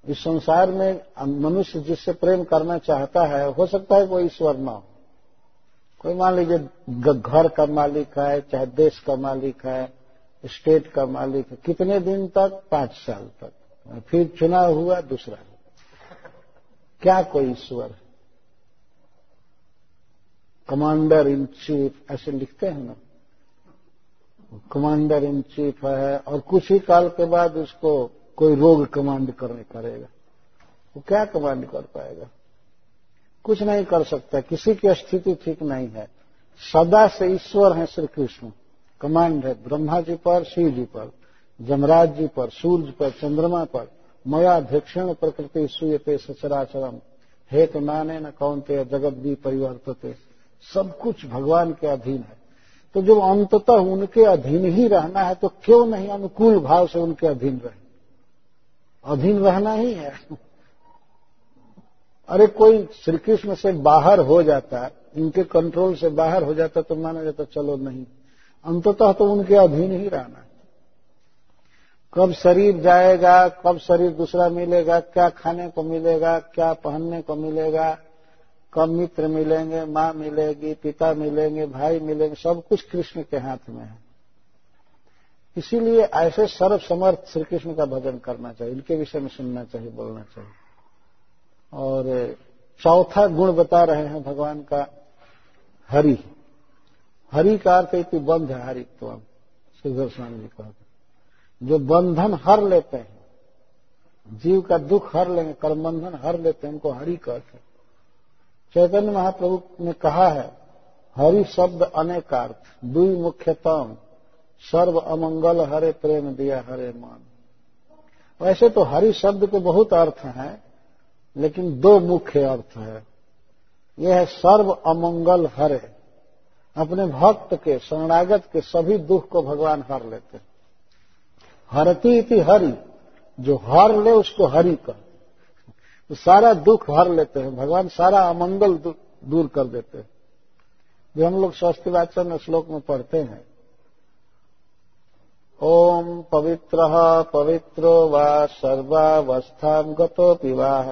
इस संसार में मनुष्य जिससे प्रेम करना चाहता है, हो सकता है कोई ईश्वर ना हो। कोई मान लीजिए घर का मालिक है, चाहे देश का मालिक है, स्टेट का मालिक है, कितने दिन तक? पाँच साल तक। फिर चुनाव हुआ, दूसरा क्या कोई ईश्वर कमांडर इन चीफ ऐसे लिखते हैं ना। कमांडर इन चीफ है और कुछ ही काल के बाद उसको कोई रोग कमांड करने करेगा। वो क्या कमांड कर पाएगा? कुछ नहीं कर सकता। किसी की स्थिति ठीक नहीं है। सदा से ईश्वर है श्री कृष्ण कमांड है ब्रह्मा जी पर, शिव जी पर, जमराज जी पर सूर्य पर, चंद्रमा पर। मया ध्यक्षण प्रकृति सूयते सचराचरम। हेत माने न कौन कौनते, जगत भी परिवर्तते। सब कुछ भगवान के अधीन है। तो जब अंततः उनके अधीन ही रहना है तो क्यों नहीं अनुकूल भाव से उनके अधीन रहे? अधीन रहना ही है। अरे कोई श्री कृष्ण से बाहर हो जाता इनके कंट्रोल से बाहर हो जाता तो माना जाता चलो नहीं। अंततः तो उनके अधीन ही रहना है। कब शरीर जाएगा, कब शरीर दूसरा मिलेगा, क्या खाने को मिलेगा, क्या पहनने को मिलेगा कब मित्र मिलेंगे, माँ मिलेगी, पिता मिलेंगे, भाई मिलेंगे, सब कुछ कृष्ण के हाथ में है। इसीलिए ऐसे सर्वसमर्थ श्री कृष्ण का भजन करना चाहिए, इनके विषय में सुनना चाहिए, बोलना चाहिए। और चौथा गुण बता रहे हैं भगवान का, हरि। हरि का अर्थ इति बंध है, हरित्व। श्रीधर स्वामी जी कहते जो बंधन हर लेते हैं, जीव का दुख हर लेंगे, कर्मबंधन हर लेते हैं, उनको हरि कहते हैं। चैतन्य महाप्रभु ने कहा है, हरि शब्द अनेकार्थ, दुई मुख्यतम सर्व अमंगल हरे प्रेम दिया हरे मान। वैसे तो हरि शब्द के बहुत अर्थ हैं, लेकिन दो मुख्य अर्थ है। यह है सर्व अमंगल हरे, अपने भक्त के, शरणागत के सभी दुख को भगवान हर लेते हरती इति हरि, जो हर ले उसको हरि कर तो सारा दुख हर लेते हैं। भगवान सारा अमंगल दूर कर देते हैं। जो हम लोग स्वस्थ वाचन श्लोक में पढ़ते हैं, ओम पवित्र पवित्रो वा सर्वावस्था गतो पिवाह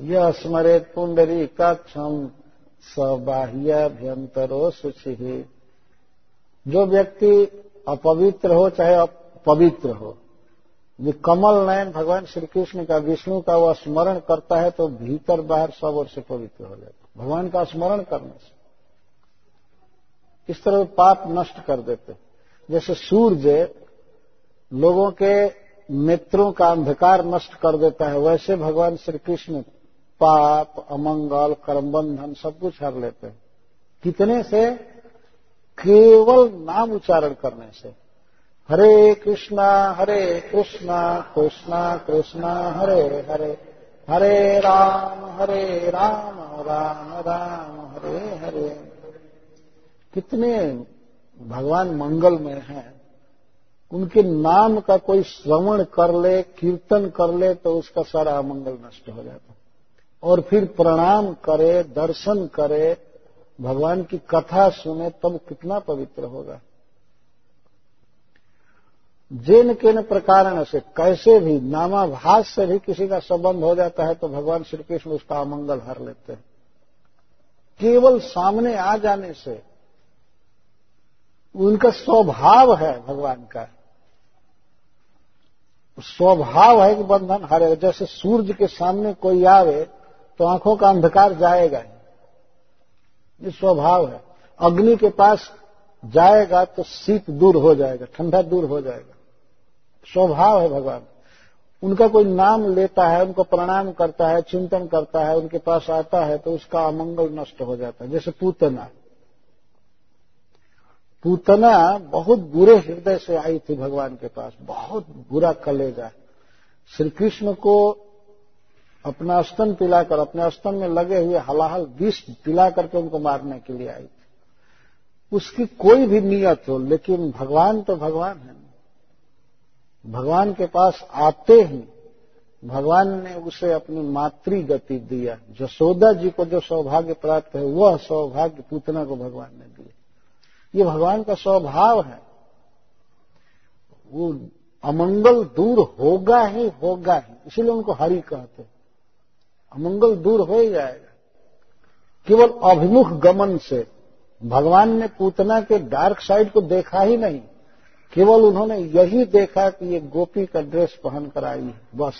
यह स्मरेत पुंडरी काक्षम सबाह्याभ्यंतरो शुचि जो व्यक्ति अपवित्र हो, चाहे अपवित्र हो ये कमल नयन भगवान श्री कृष्ण का, विष्णु का वह स्मरण करता है तो भीतर बाहर सब ओर से पवित्र हो जाता भगवान का स्मरण करने से। इस तरह पाप नष्ट कर देते जैसे सूर्य लोगों के नेत्रों का अंधकार नष्ट कर देता है, वैसे भगवान श्री कृष्ण पाप, अमंगल कर्म बंधन सब कुछ हर लेते हैं। कितने से? केवल नाम उच्चारण करने से। हरे कृष्णा हरे कृष्णा कृष्णा कृष्णा, हरे हरे। हरे राम हरे राम राम राम, हरे हरे। कितने भगवान मंगल में हैं। उनके नाम का कोई श्रवण कर ले, कीर्तन कर ले तो उसका सारा अमंगल नष्ट हो जाता। और फिर प्रणाम करे, दर्शन करे, भगवान की कथा सुने, तब कितना पवित्र होगा। जिन किन प्रकारण से, कैसे भी, नामाभास से भी किसी का संबंध हो जाता है तो भगवान श्री कृष्ण उसका अमंगल हर लेते हैं। केवल सामने आ जाने से उनका स्वभाव है भगवान का। स्वभाव है कि बंधन हरे जैसे सूर्य के सामने कोई आवे तो आँखों का अंधकार जाएगा ये स्वभाव है। अग्नि के पास जाएगा तो शीत दूर हो जाएगा, ठंडा दूर हो जाएगा। स्वभाव है भगवान। उनका कोई नाम लेता है, उनको प्रणाम करता है, चिंतन करता है, उनके पास आता है तो उसका अमंगल नष्ट हो जाता है। जैसे पूतना। पूतना बहुत बुरे हृदय से आई थी भगवान के पास। बहुत बुरा कलेजा। श्री कृष्ण को अपना स्तन पिलाकर, अपने स्तन में लगे हुए हलाहल विष पिला करके उनको मारने के लिए आई थी। उसकी कोई भी नियत हो, लेकिन भगवान तो भगवान है। भगवान के पास आते ही भगवान ने उसे अपनी मातृ गति दिया। जसोदा जी को जो सौभाग्य प्राप्त है, वह सौभाग्य पूतना को भगवान ने दिया। ये भगवान का स्वभाव है। वो अमंगल दूर होगा ही होगा ही, इसीलिए उनको हरि कहते अमंगल दूर हो ही जाएगा। केवल अभिमुख गमन से। भगवान ने पूतना के डार्क साइड को देखा ही नहीं। केवल उन्होंने यही देखा कि ये गोपी का ड्रेस पहन कर आई, बस,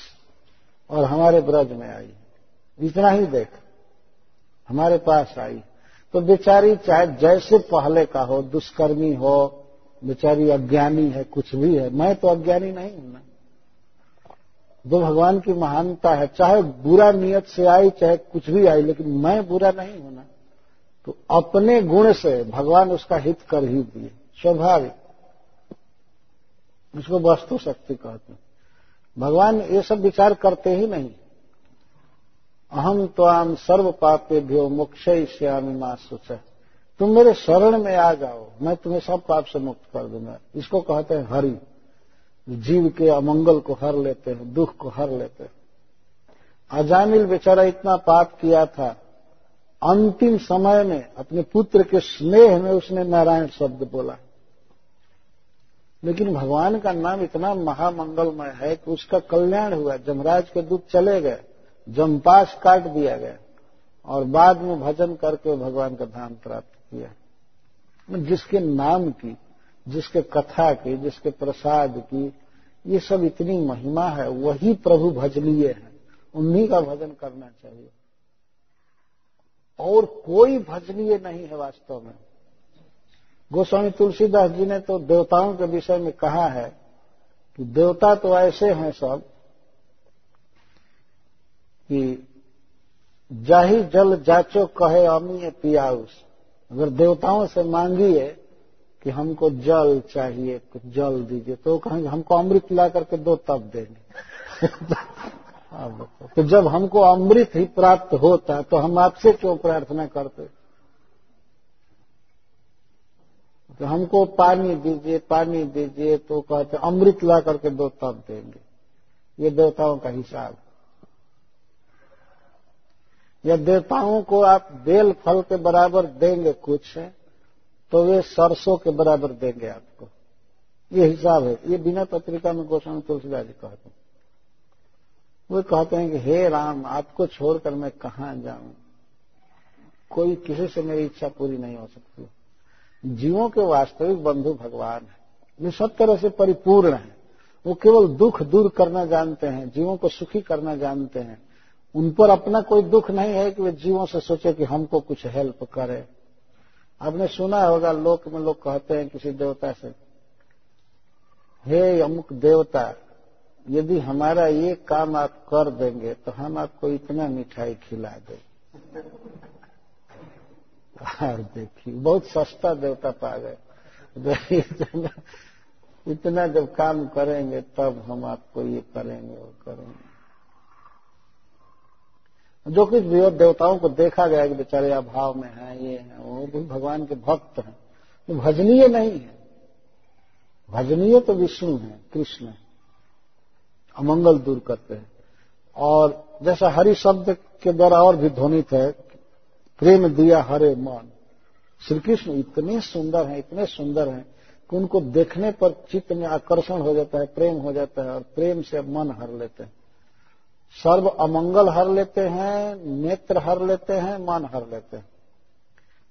और हमारे ब्रज में आई। इतना ही देख। हमारे पास आई। तो बेचारी चाहे जैसे पहले का हो, दुष्कर्मी हो, बेचारी अज्ञानी है, कुछ भी है, मैं तो अज्ञानी नहीं हूँ ना। जो भगवान की महानता है, चाहे बुरा नियत से आई, चाहे कुछ भी आई, लेकिन मैं बुरा नहीं हूँ ना। तो अपने गुण से भगवान उसका हित कर ही दिए। स्वाभाविक। उसको वस्तु शक्ति कहते हैं। भगवान ये सब विचार करते ही नहीं। अहम तो आम सर्व पापे भ्यो मोक्ष श्यामी माँ सुच तुम मेरे शरण में आ जाओ, मैं तुम्हें सब पाप से मुक्त कर दूँगा। इसको कहते हैं हरि। जीव के अमंगल को हर लेते हैं, दुख को हर लेते हैं। अजामिल बेचारा इतना पाप किया था। अंतिम समय में अपने पुत्र के स्नेह में उसने नारायण शब्द बोला। लेकिन भगवान का नाम इतना महामंगलमय है कि उसका कल्याण हुआ, जमराज के दूत चले गए, जमपास काट दिया गया और बाद में भजन करके भगवान का धाम प्राप्त किया। जिसके नाम की, जिसके कथा की, जिसके प्रसाद की, ये सब इतनी महिमा है, वही प्रभु भजनीय है। उन्हीं का भजन करना चाहिए। और कोई भजनीय नहीं है वास्तव में। गोस्वामी तुलसीदास जी ने तो देवताओं के विषय में कहा है कि देवता तो ऐसे हैं सब कि जाही जल जाचो कहे अमीय पियाउस अगर देवताओं से मांगिए कि हमको जल चाहिए कुछ जल दीजिए। तो कहेंगे, हमको अमृत ला करके दो तब देंगे। तो जब हमको अमृत ही प्राप्त होता तो हम आपसे क्यों प्रार्थना करते? तो हमको पानी दीजिए पानी दीजिए तो कहते, अमृत ला करके दो तब देंगे। ये देवताओं का हिसाब। या देवताओं को आप बेल फल के बराबर देंगे कुछ तो वे सरसों के बराबर देंगे आपको। ये हिसाब है। ये बिना पत्रिका में गोस्वामी तुलसीदास जी कहते हैं। वो कहते हैं कि, हे राम, आपको छोड़कर मैं कहा जाऊँ? कोई किसी से मेरी इच्छा पूरी नहीं हो सकती। जीवों के वास्तविक बंधु भगवान है। वे सब तरह से परिपूर्ण है। वो केवल दुख दूर करना जानते हैं, जीवों को सुखी करना जानते हैं। उन पर अपना कोई दुख नहीं है कि वे जीवों से सोचे कि हमको कुछ हेल्प करे। आपने सुना होगा, लोक में लोग कहते हैं किसी देवता से, हे अमुक देवता, यदि हमारा ये काम आप कर देंगे तो हम आपको इतना मिठाई खिला दें। और देखिए, बहुत सस्ता देवता पा गए इतना जब काम करेंगे, तब हम आपको ये करेंगे, वो करेंगे। जो कुछ भी देवताओं को देखा गया कि बेचारे अभाव में है, ये है, वो भी भगवान के भक्त हैं। तो भजनीय नहीं है। भजनीय तो विष्णु है, कृष्ण है। अमंगल दूर करते हैं। और जैसा हरि शब्द के द्वारा और भी ध्वनित है प्रेम दिया हरे मन। श्री कृष्ण इतने सुंदर हैं, इतने सुंदर हैं कि उनको देखने पर चित्त में आकर्षण हो जाता है, प्रेम हो जाता है और प्रेम से मन हर लेते हैं। सर्व अमंगल हर लेते हैं, नेत्र हर लेते हैं, मन हर लेते हैं।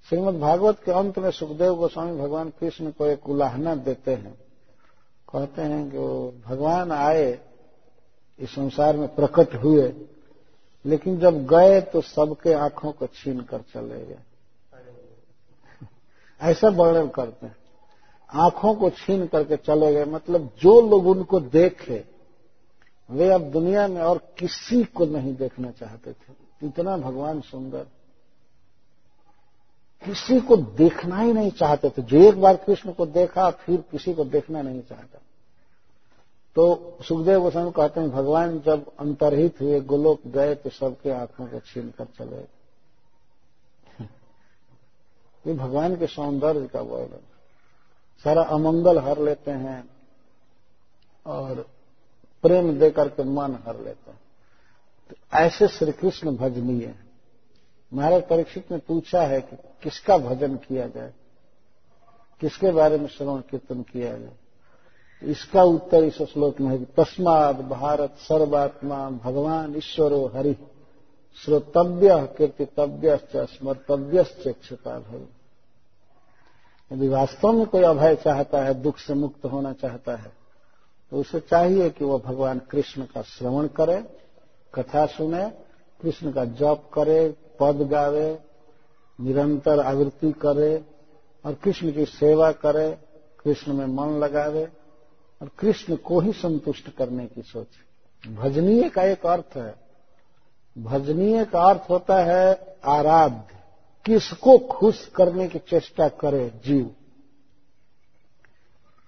श्रीमद भागवत के अंत में सुखदेव गोस्वामी भगवान कृष्ण को एक उलाहना देते हैं। कहते हैं कि वो भगवान आए, इस संसार में प्रकट हुए लेकिन जब गए तो सबके आँखों को छीन कर चले गए। ऐसा वर्णन करते हैं। आँखों को छीन करके चले गए मतलब जो लोग उनको देखे, वे अब दुनिया में और किसी को नहीं देखना चाहते थे। इतना भगवान सुंदर। किसी को देखना ही नहीं चाहते थे। जो एक बार कृष्ण को देखा, फिर किसी को देखना नहीं चाहता। तो सुखदेव गोस्वामी कहते हैं, भगवान जब अंतरहित हुए, गोलोक गए तो सबके आँखों को छीन कर चले। ये भगवान के सौंदर्य का वर्णन सारा अमंगल हर लेते हैं और प्रेम देकर के मन हर लेते हैं। तो ऐसे श्री कृष्ण भजनीय है। महाराज परीक्षित ने पूछा है कि किसका भजन किया जाए? किसके बारे में श्रवण कीर्तन किया जाए? इसका उत्तर इस श्लोक में है कि तस्माद भारत सर्वात्मा भगवान ईश्वरो हरि, श्रोतव्य कीर्तितव्य स्मर्तव्य क्षता भव यदि वास्तव में कोई अभय चाहता है, दुख से मुक्त होना चाहता है तो उसे चाहिए कि वह भगवान कृष्ण का श्रवण करे, कथा सुने, कृष्ण का जप करे, पद गावे, निरंतर आवृत्ति करे, और कृष्ण की सेवा करे, कृष्ण में मन लगावे और कृष्ण को ही संतुष्ट करने की सोच भजनीय का एक अर्थ है। भजनीय का अर्थ होता है आराध्य। किसको खुश करने की चेष्टा करे जीव?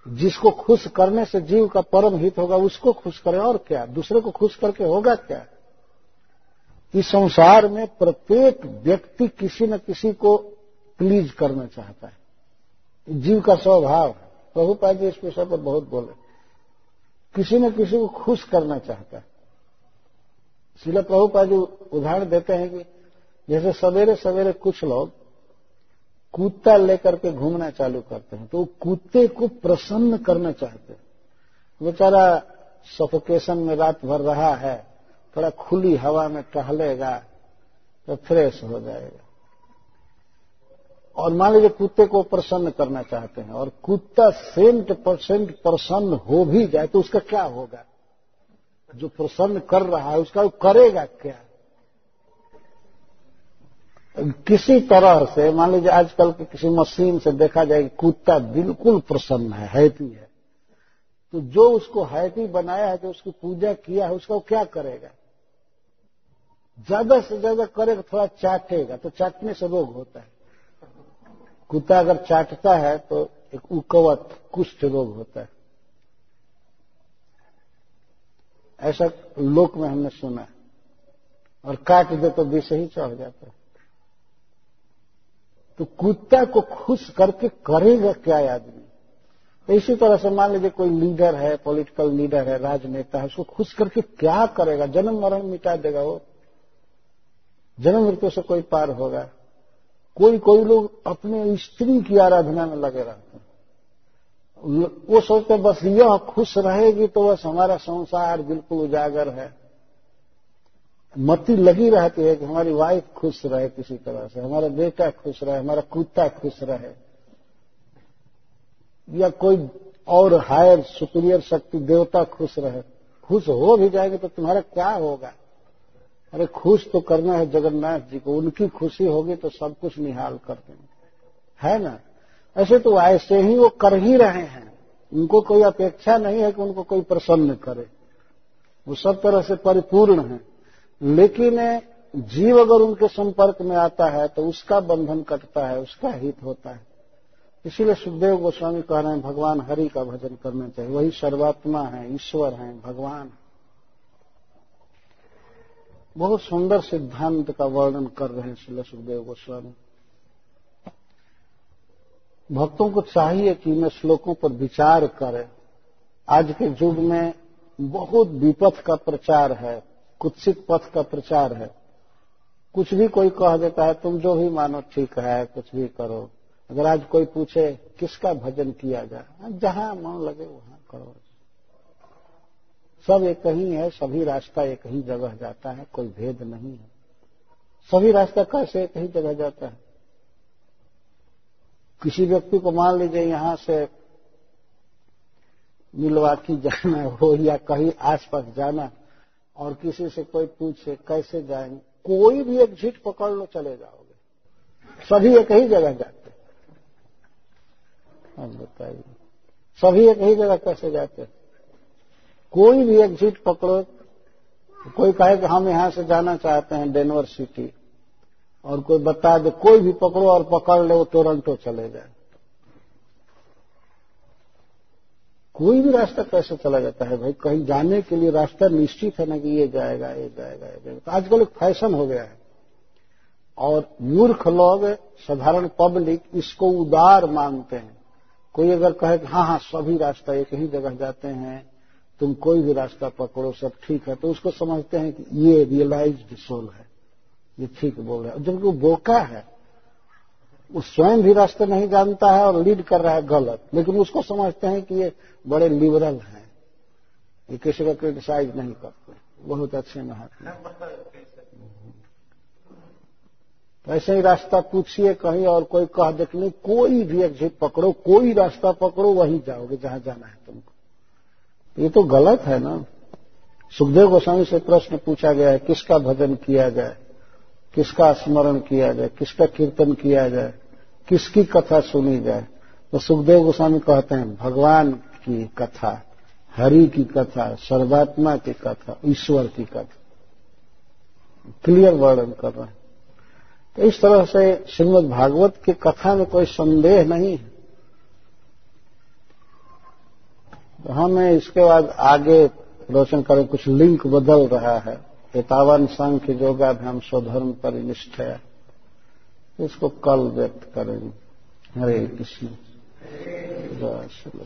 जिसको खुश करने से जीव का परम हित होगा, उसको खुश करे और क्या? दूसरे को खुश करके होगा क्या? इस संसार में प्रत्येक व्यक्ति किसी न किसी को प्लीज़ करना चाहता है। जीव का स्वभाव है। प्रभुपा जी इस विषय पर बहुत बोले। किसी न किसी को खुश करना चाहता है। शिला प्रभुपा जी उदाहरण देते हैं कि जैसे सवेरे सवेरे कुछ लोग कुत्ता लेकर के घूमना चालू करते हैं तो वो कुत्ते को प्रसन्न करना चाहते हैं। बेचारा सफोकेशन में रात भर रहा है, थोड़ा खुली हवा में टहलेगा तो फ्रेश हो जाएगा। और मान लीजिए कुत्ते को प्रसन्न करना चाहते हैं, और कुत्ता सेंट परसेंट प्रसन्न हो भी जाए तो उसका क्या होगा? जो प्रसन्न कर रहा है, उसका वो करेगा क्या? किसी तरह से, मान लीजिए आजकल के किसी मशीन से देखा जाए कि कुत्ता बिल्कुल प्रसन्न है हैप्पी है तो जो उसको हैप्पी बनाया है, जो उसकी पूजा किया है, उसका वो क्या करेगा? ज़्यादा से ज़्यादा करेगा, थोड़ा चाटेगा तो चाटने से रोग होता है। कुत्ता अगर चाटता है तो एक उकवत, कुष्ठ रोग होता है। ऐसा लोक में हमने सुना और काट दे तो विष ही चढ़ जाता है। तो कुत्ता को खुश करके करेगा क्या आदमी? तो इसी तरह से मान लीजिए कोई लीडर है, पॉलिटिकल लीडर है, राजनेता है, उसको खुश करके क्या करेगा? जन्म मरण मिटा देगा वो। जन्म मृत्यु से कोई पार होगा। कोई कोई लोग अपने स्त्री की आराधना में लगे रहते हैं। वो सोचते बस यह खुश रहेगी तो बस हमारा संसार बिल्कुल उजागर है। मती लगी रहती है कि हमारी वाइफ खुश रहे किसी तरह से, हमारा बेटा खुश रहे, हमारा कुत्ता खुश रहे। या कोई और हायर सुपीरियर शक्ति, देवता खुश रहे। खुश हो भी जाएँगे तो तुम्हारा क्या होगा? अरे खुश तो करना है जगन्नाथ जी को, उनकी खुशी होगी तो सब कुछ निहाल कर देंगे। है ना? ऐसे तो ऐसे ही वो कर ही रहे हैं। उनको कोई अपेक्षा नहीं है कि उनको कोई प्रसन्न करे। वो सब तरह से परिपूर्ण है। लेकिन जीव अगर उनके संपर्क में आता है तो उसका बंधन कटता है, उसका हित होता है। इसीलिए सुखदेव गोस्वामी कह रहे हैं, भगवान हरि का भजन करना चाहिए। वही सर्वात्मा है, ईश्वर है, भगवान बहुत सुंदर सिद्धांत का वर्णन कर रहे हैं श्री सुखदेव गोस्वामी। भक्तों को चाहिए कि इन श्लोकों पर विचार करें। आज के युग में बहुत विपथ का प्रचार है, कुत्सित पथ का प्रचार है। कुछ भी कोई कह देता है, तुम जो भी मानो ठीक है, कुछ भी करो। अगर आज कोई पूछे, किसका भजन किया जाए? जहाँ मन लगे वहाँ करो। सब एक ही है, सभी रास्ता एक ही जगह जाता है, कोई भेद नहीं है। सभी रास्ता कैसे एक ही जगह जाता है। किसी व्यक्ति को मान लीजिए यहाँ से मिलवाकी जाना हो या कहीं आसपास जाना, और किसी से कोई पूछे कैसे जाएँगे कोई भी एक झीट पकड़ लो, चले जाओगे। सभी एक ही जगह जाते हम बताइए, सभी एक ही जगह कैसे जाते कोई भी एग्जिट पकड़ो, कोई कहे कि हम यहाँ से जाना चाहते हैं डेनवर सिटी, और कोई बता दे, कोई भी पकड़ो और पकड़ ले, वो टोरंटो चले जाए। कोई भी रास्ता कैसे चला जाता है भाई? कहीं जाने के लिए रास्ता निश्चित है ना कि ये जाएगा ये जाएगा ये जाएगा। तो आजकल एक फ़ैशन हो गया है। और मूर्ख लोग, साधारण पब्लिक इसको उदार मानते हैं। कोई अगर कहे कि हाँ हाँ सभी रास्ता एक ही जगह जाते हैं तुम कोई भी रास्ता पकड़ो, सब ठीक है। तो उसको समझते हैं कि ये रियलाइज्ड सोल है, ये ठीक बोल रहा है। जबकि वो बोका है, वो स्वयं भी रास्ते नहीं जानता है और लीड कर रहा है गलत। लेकिन उसको समझते हैं कि ये बड़े लिबरल हैं। ये किसी का क्रिटिसाइज नहीं करते। बहुत अच्छे महात्मा। ऐसे ही रास्ता पूछिए कहीं और कोई कह देख नहीं कोई भी एग्जिट पकड़ो, कोई रास्ता पकड़ो, वहीं जाओगे, जहाँ जाना है तुमको। ये तो गलत है ना। सुखदेव गोस्वामी से प्रश्न पूछा गया है, किसका भजन किया जाए? किसका स्मरण किया जाए? किसका कीर्तन किया जाए? किसकी कथा सुनी जाए? तो सुखदेव गोस्वामी कहते हैं, भगवान की कथा, हरि की कथा, सर्वात्मा की कथा, ईश्वर की कथा। क्लियर वर्णन कर रहे हैं। तो इस तरह से श्रीमद भागवत की कथा में कोई संदेह नहीं है। तो हमें इसके बाद आगे रोशन करें, कुछ लिंक बदल रहा है। एतावन संख्य योगाभ्याम स्वधर्म परिनिष्ठ है। इसको कल व्यक्त करेंगे। हरे कृष्ण। जय श्री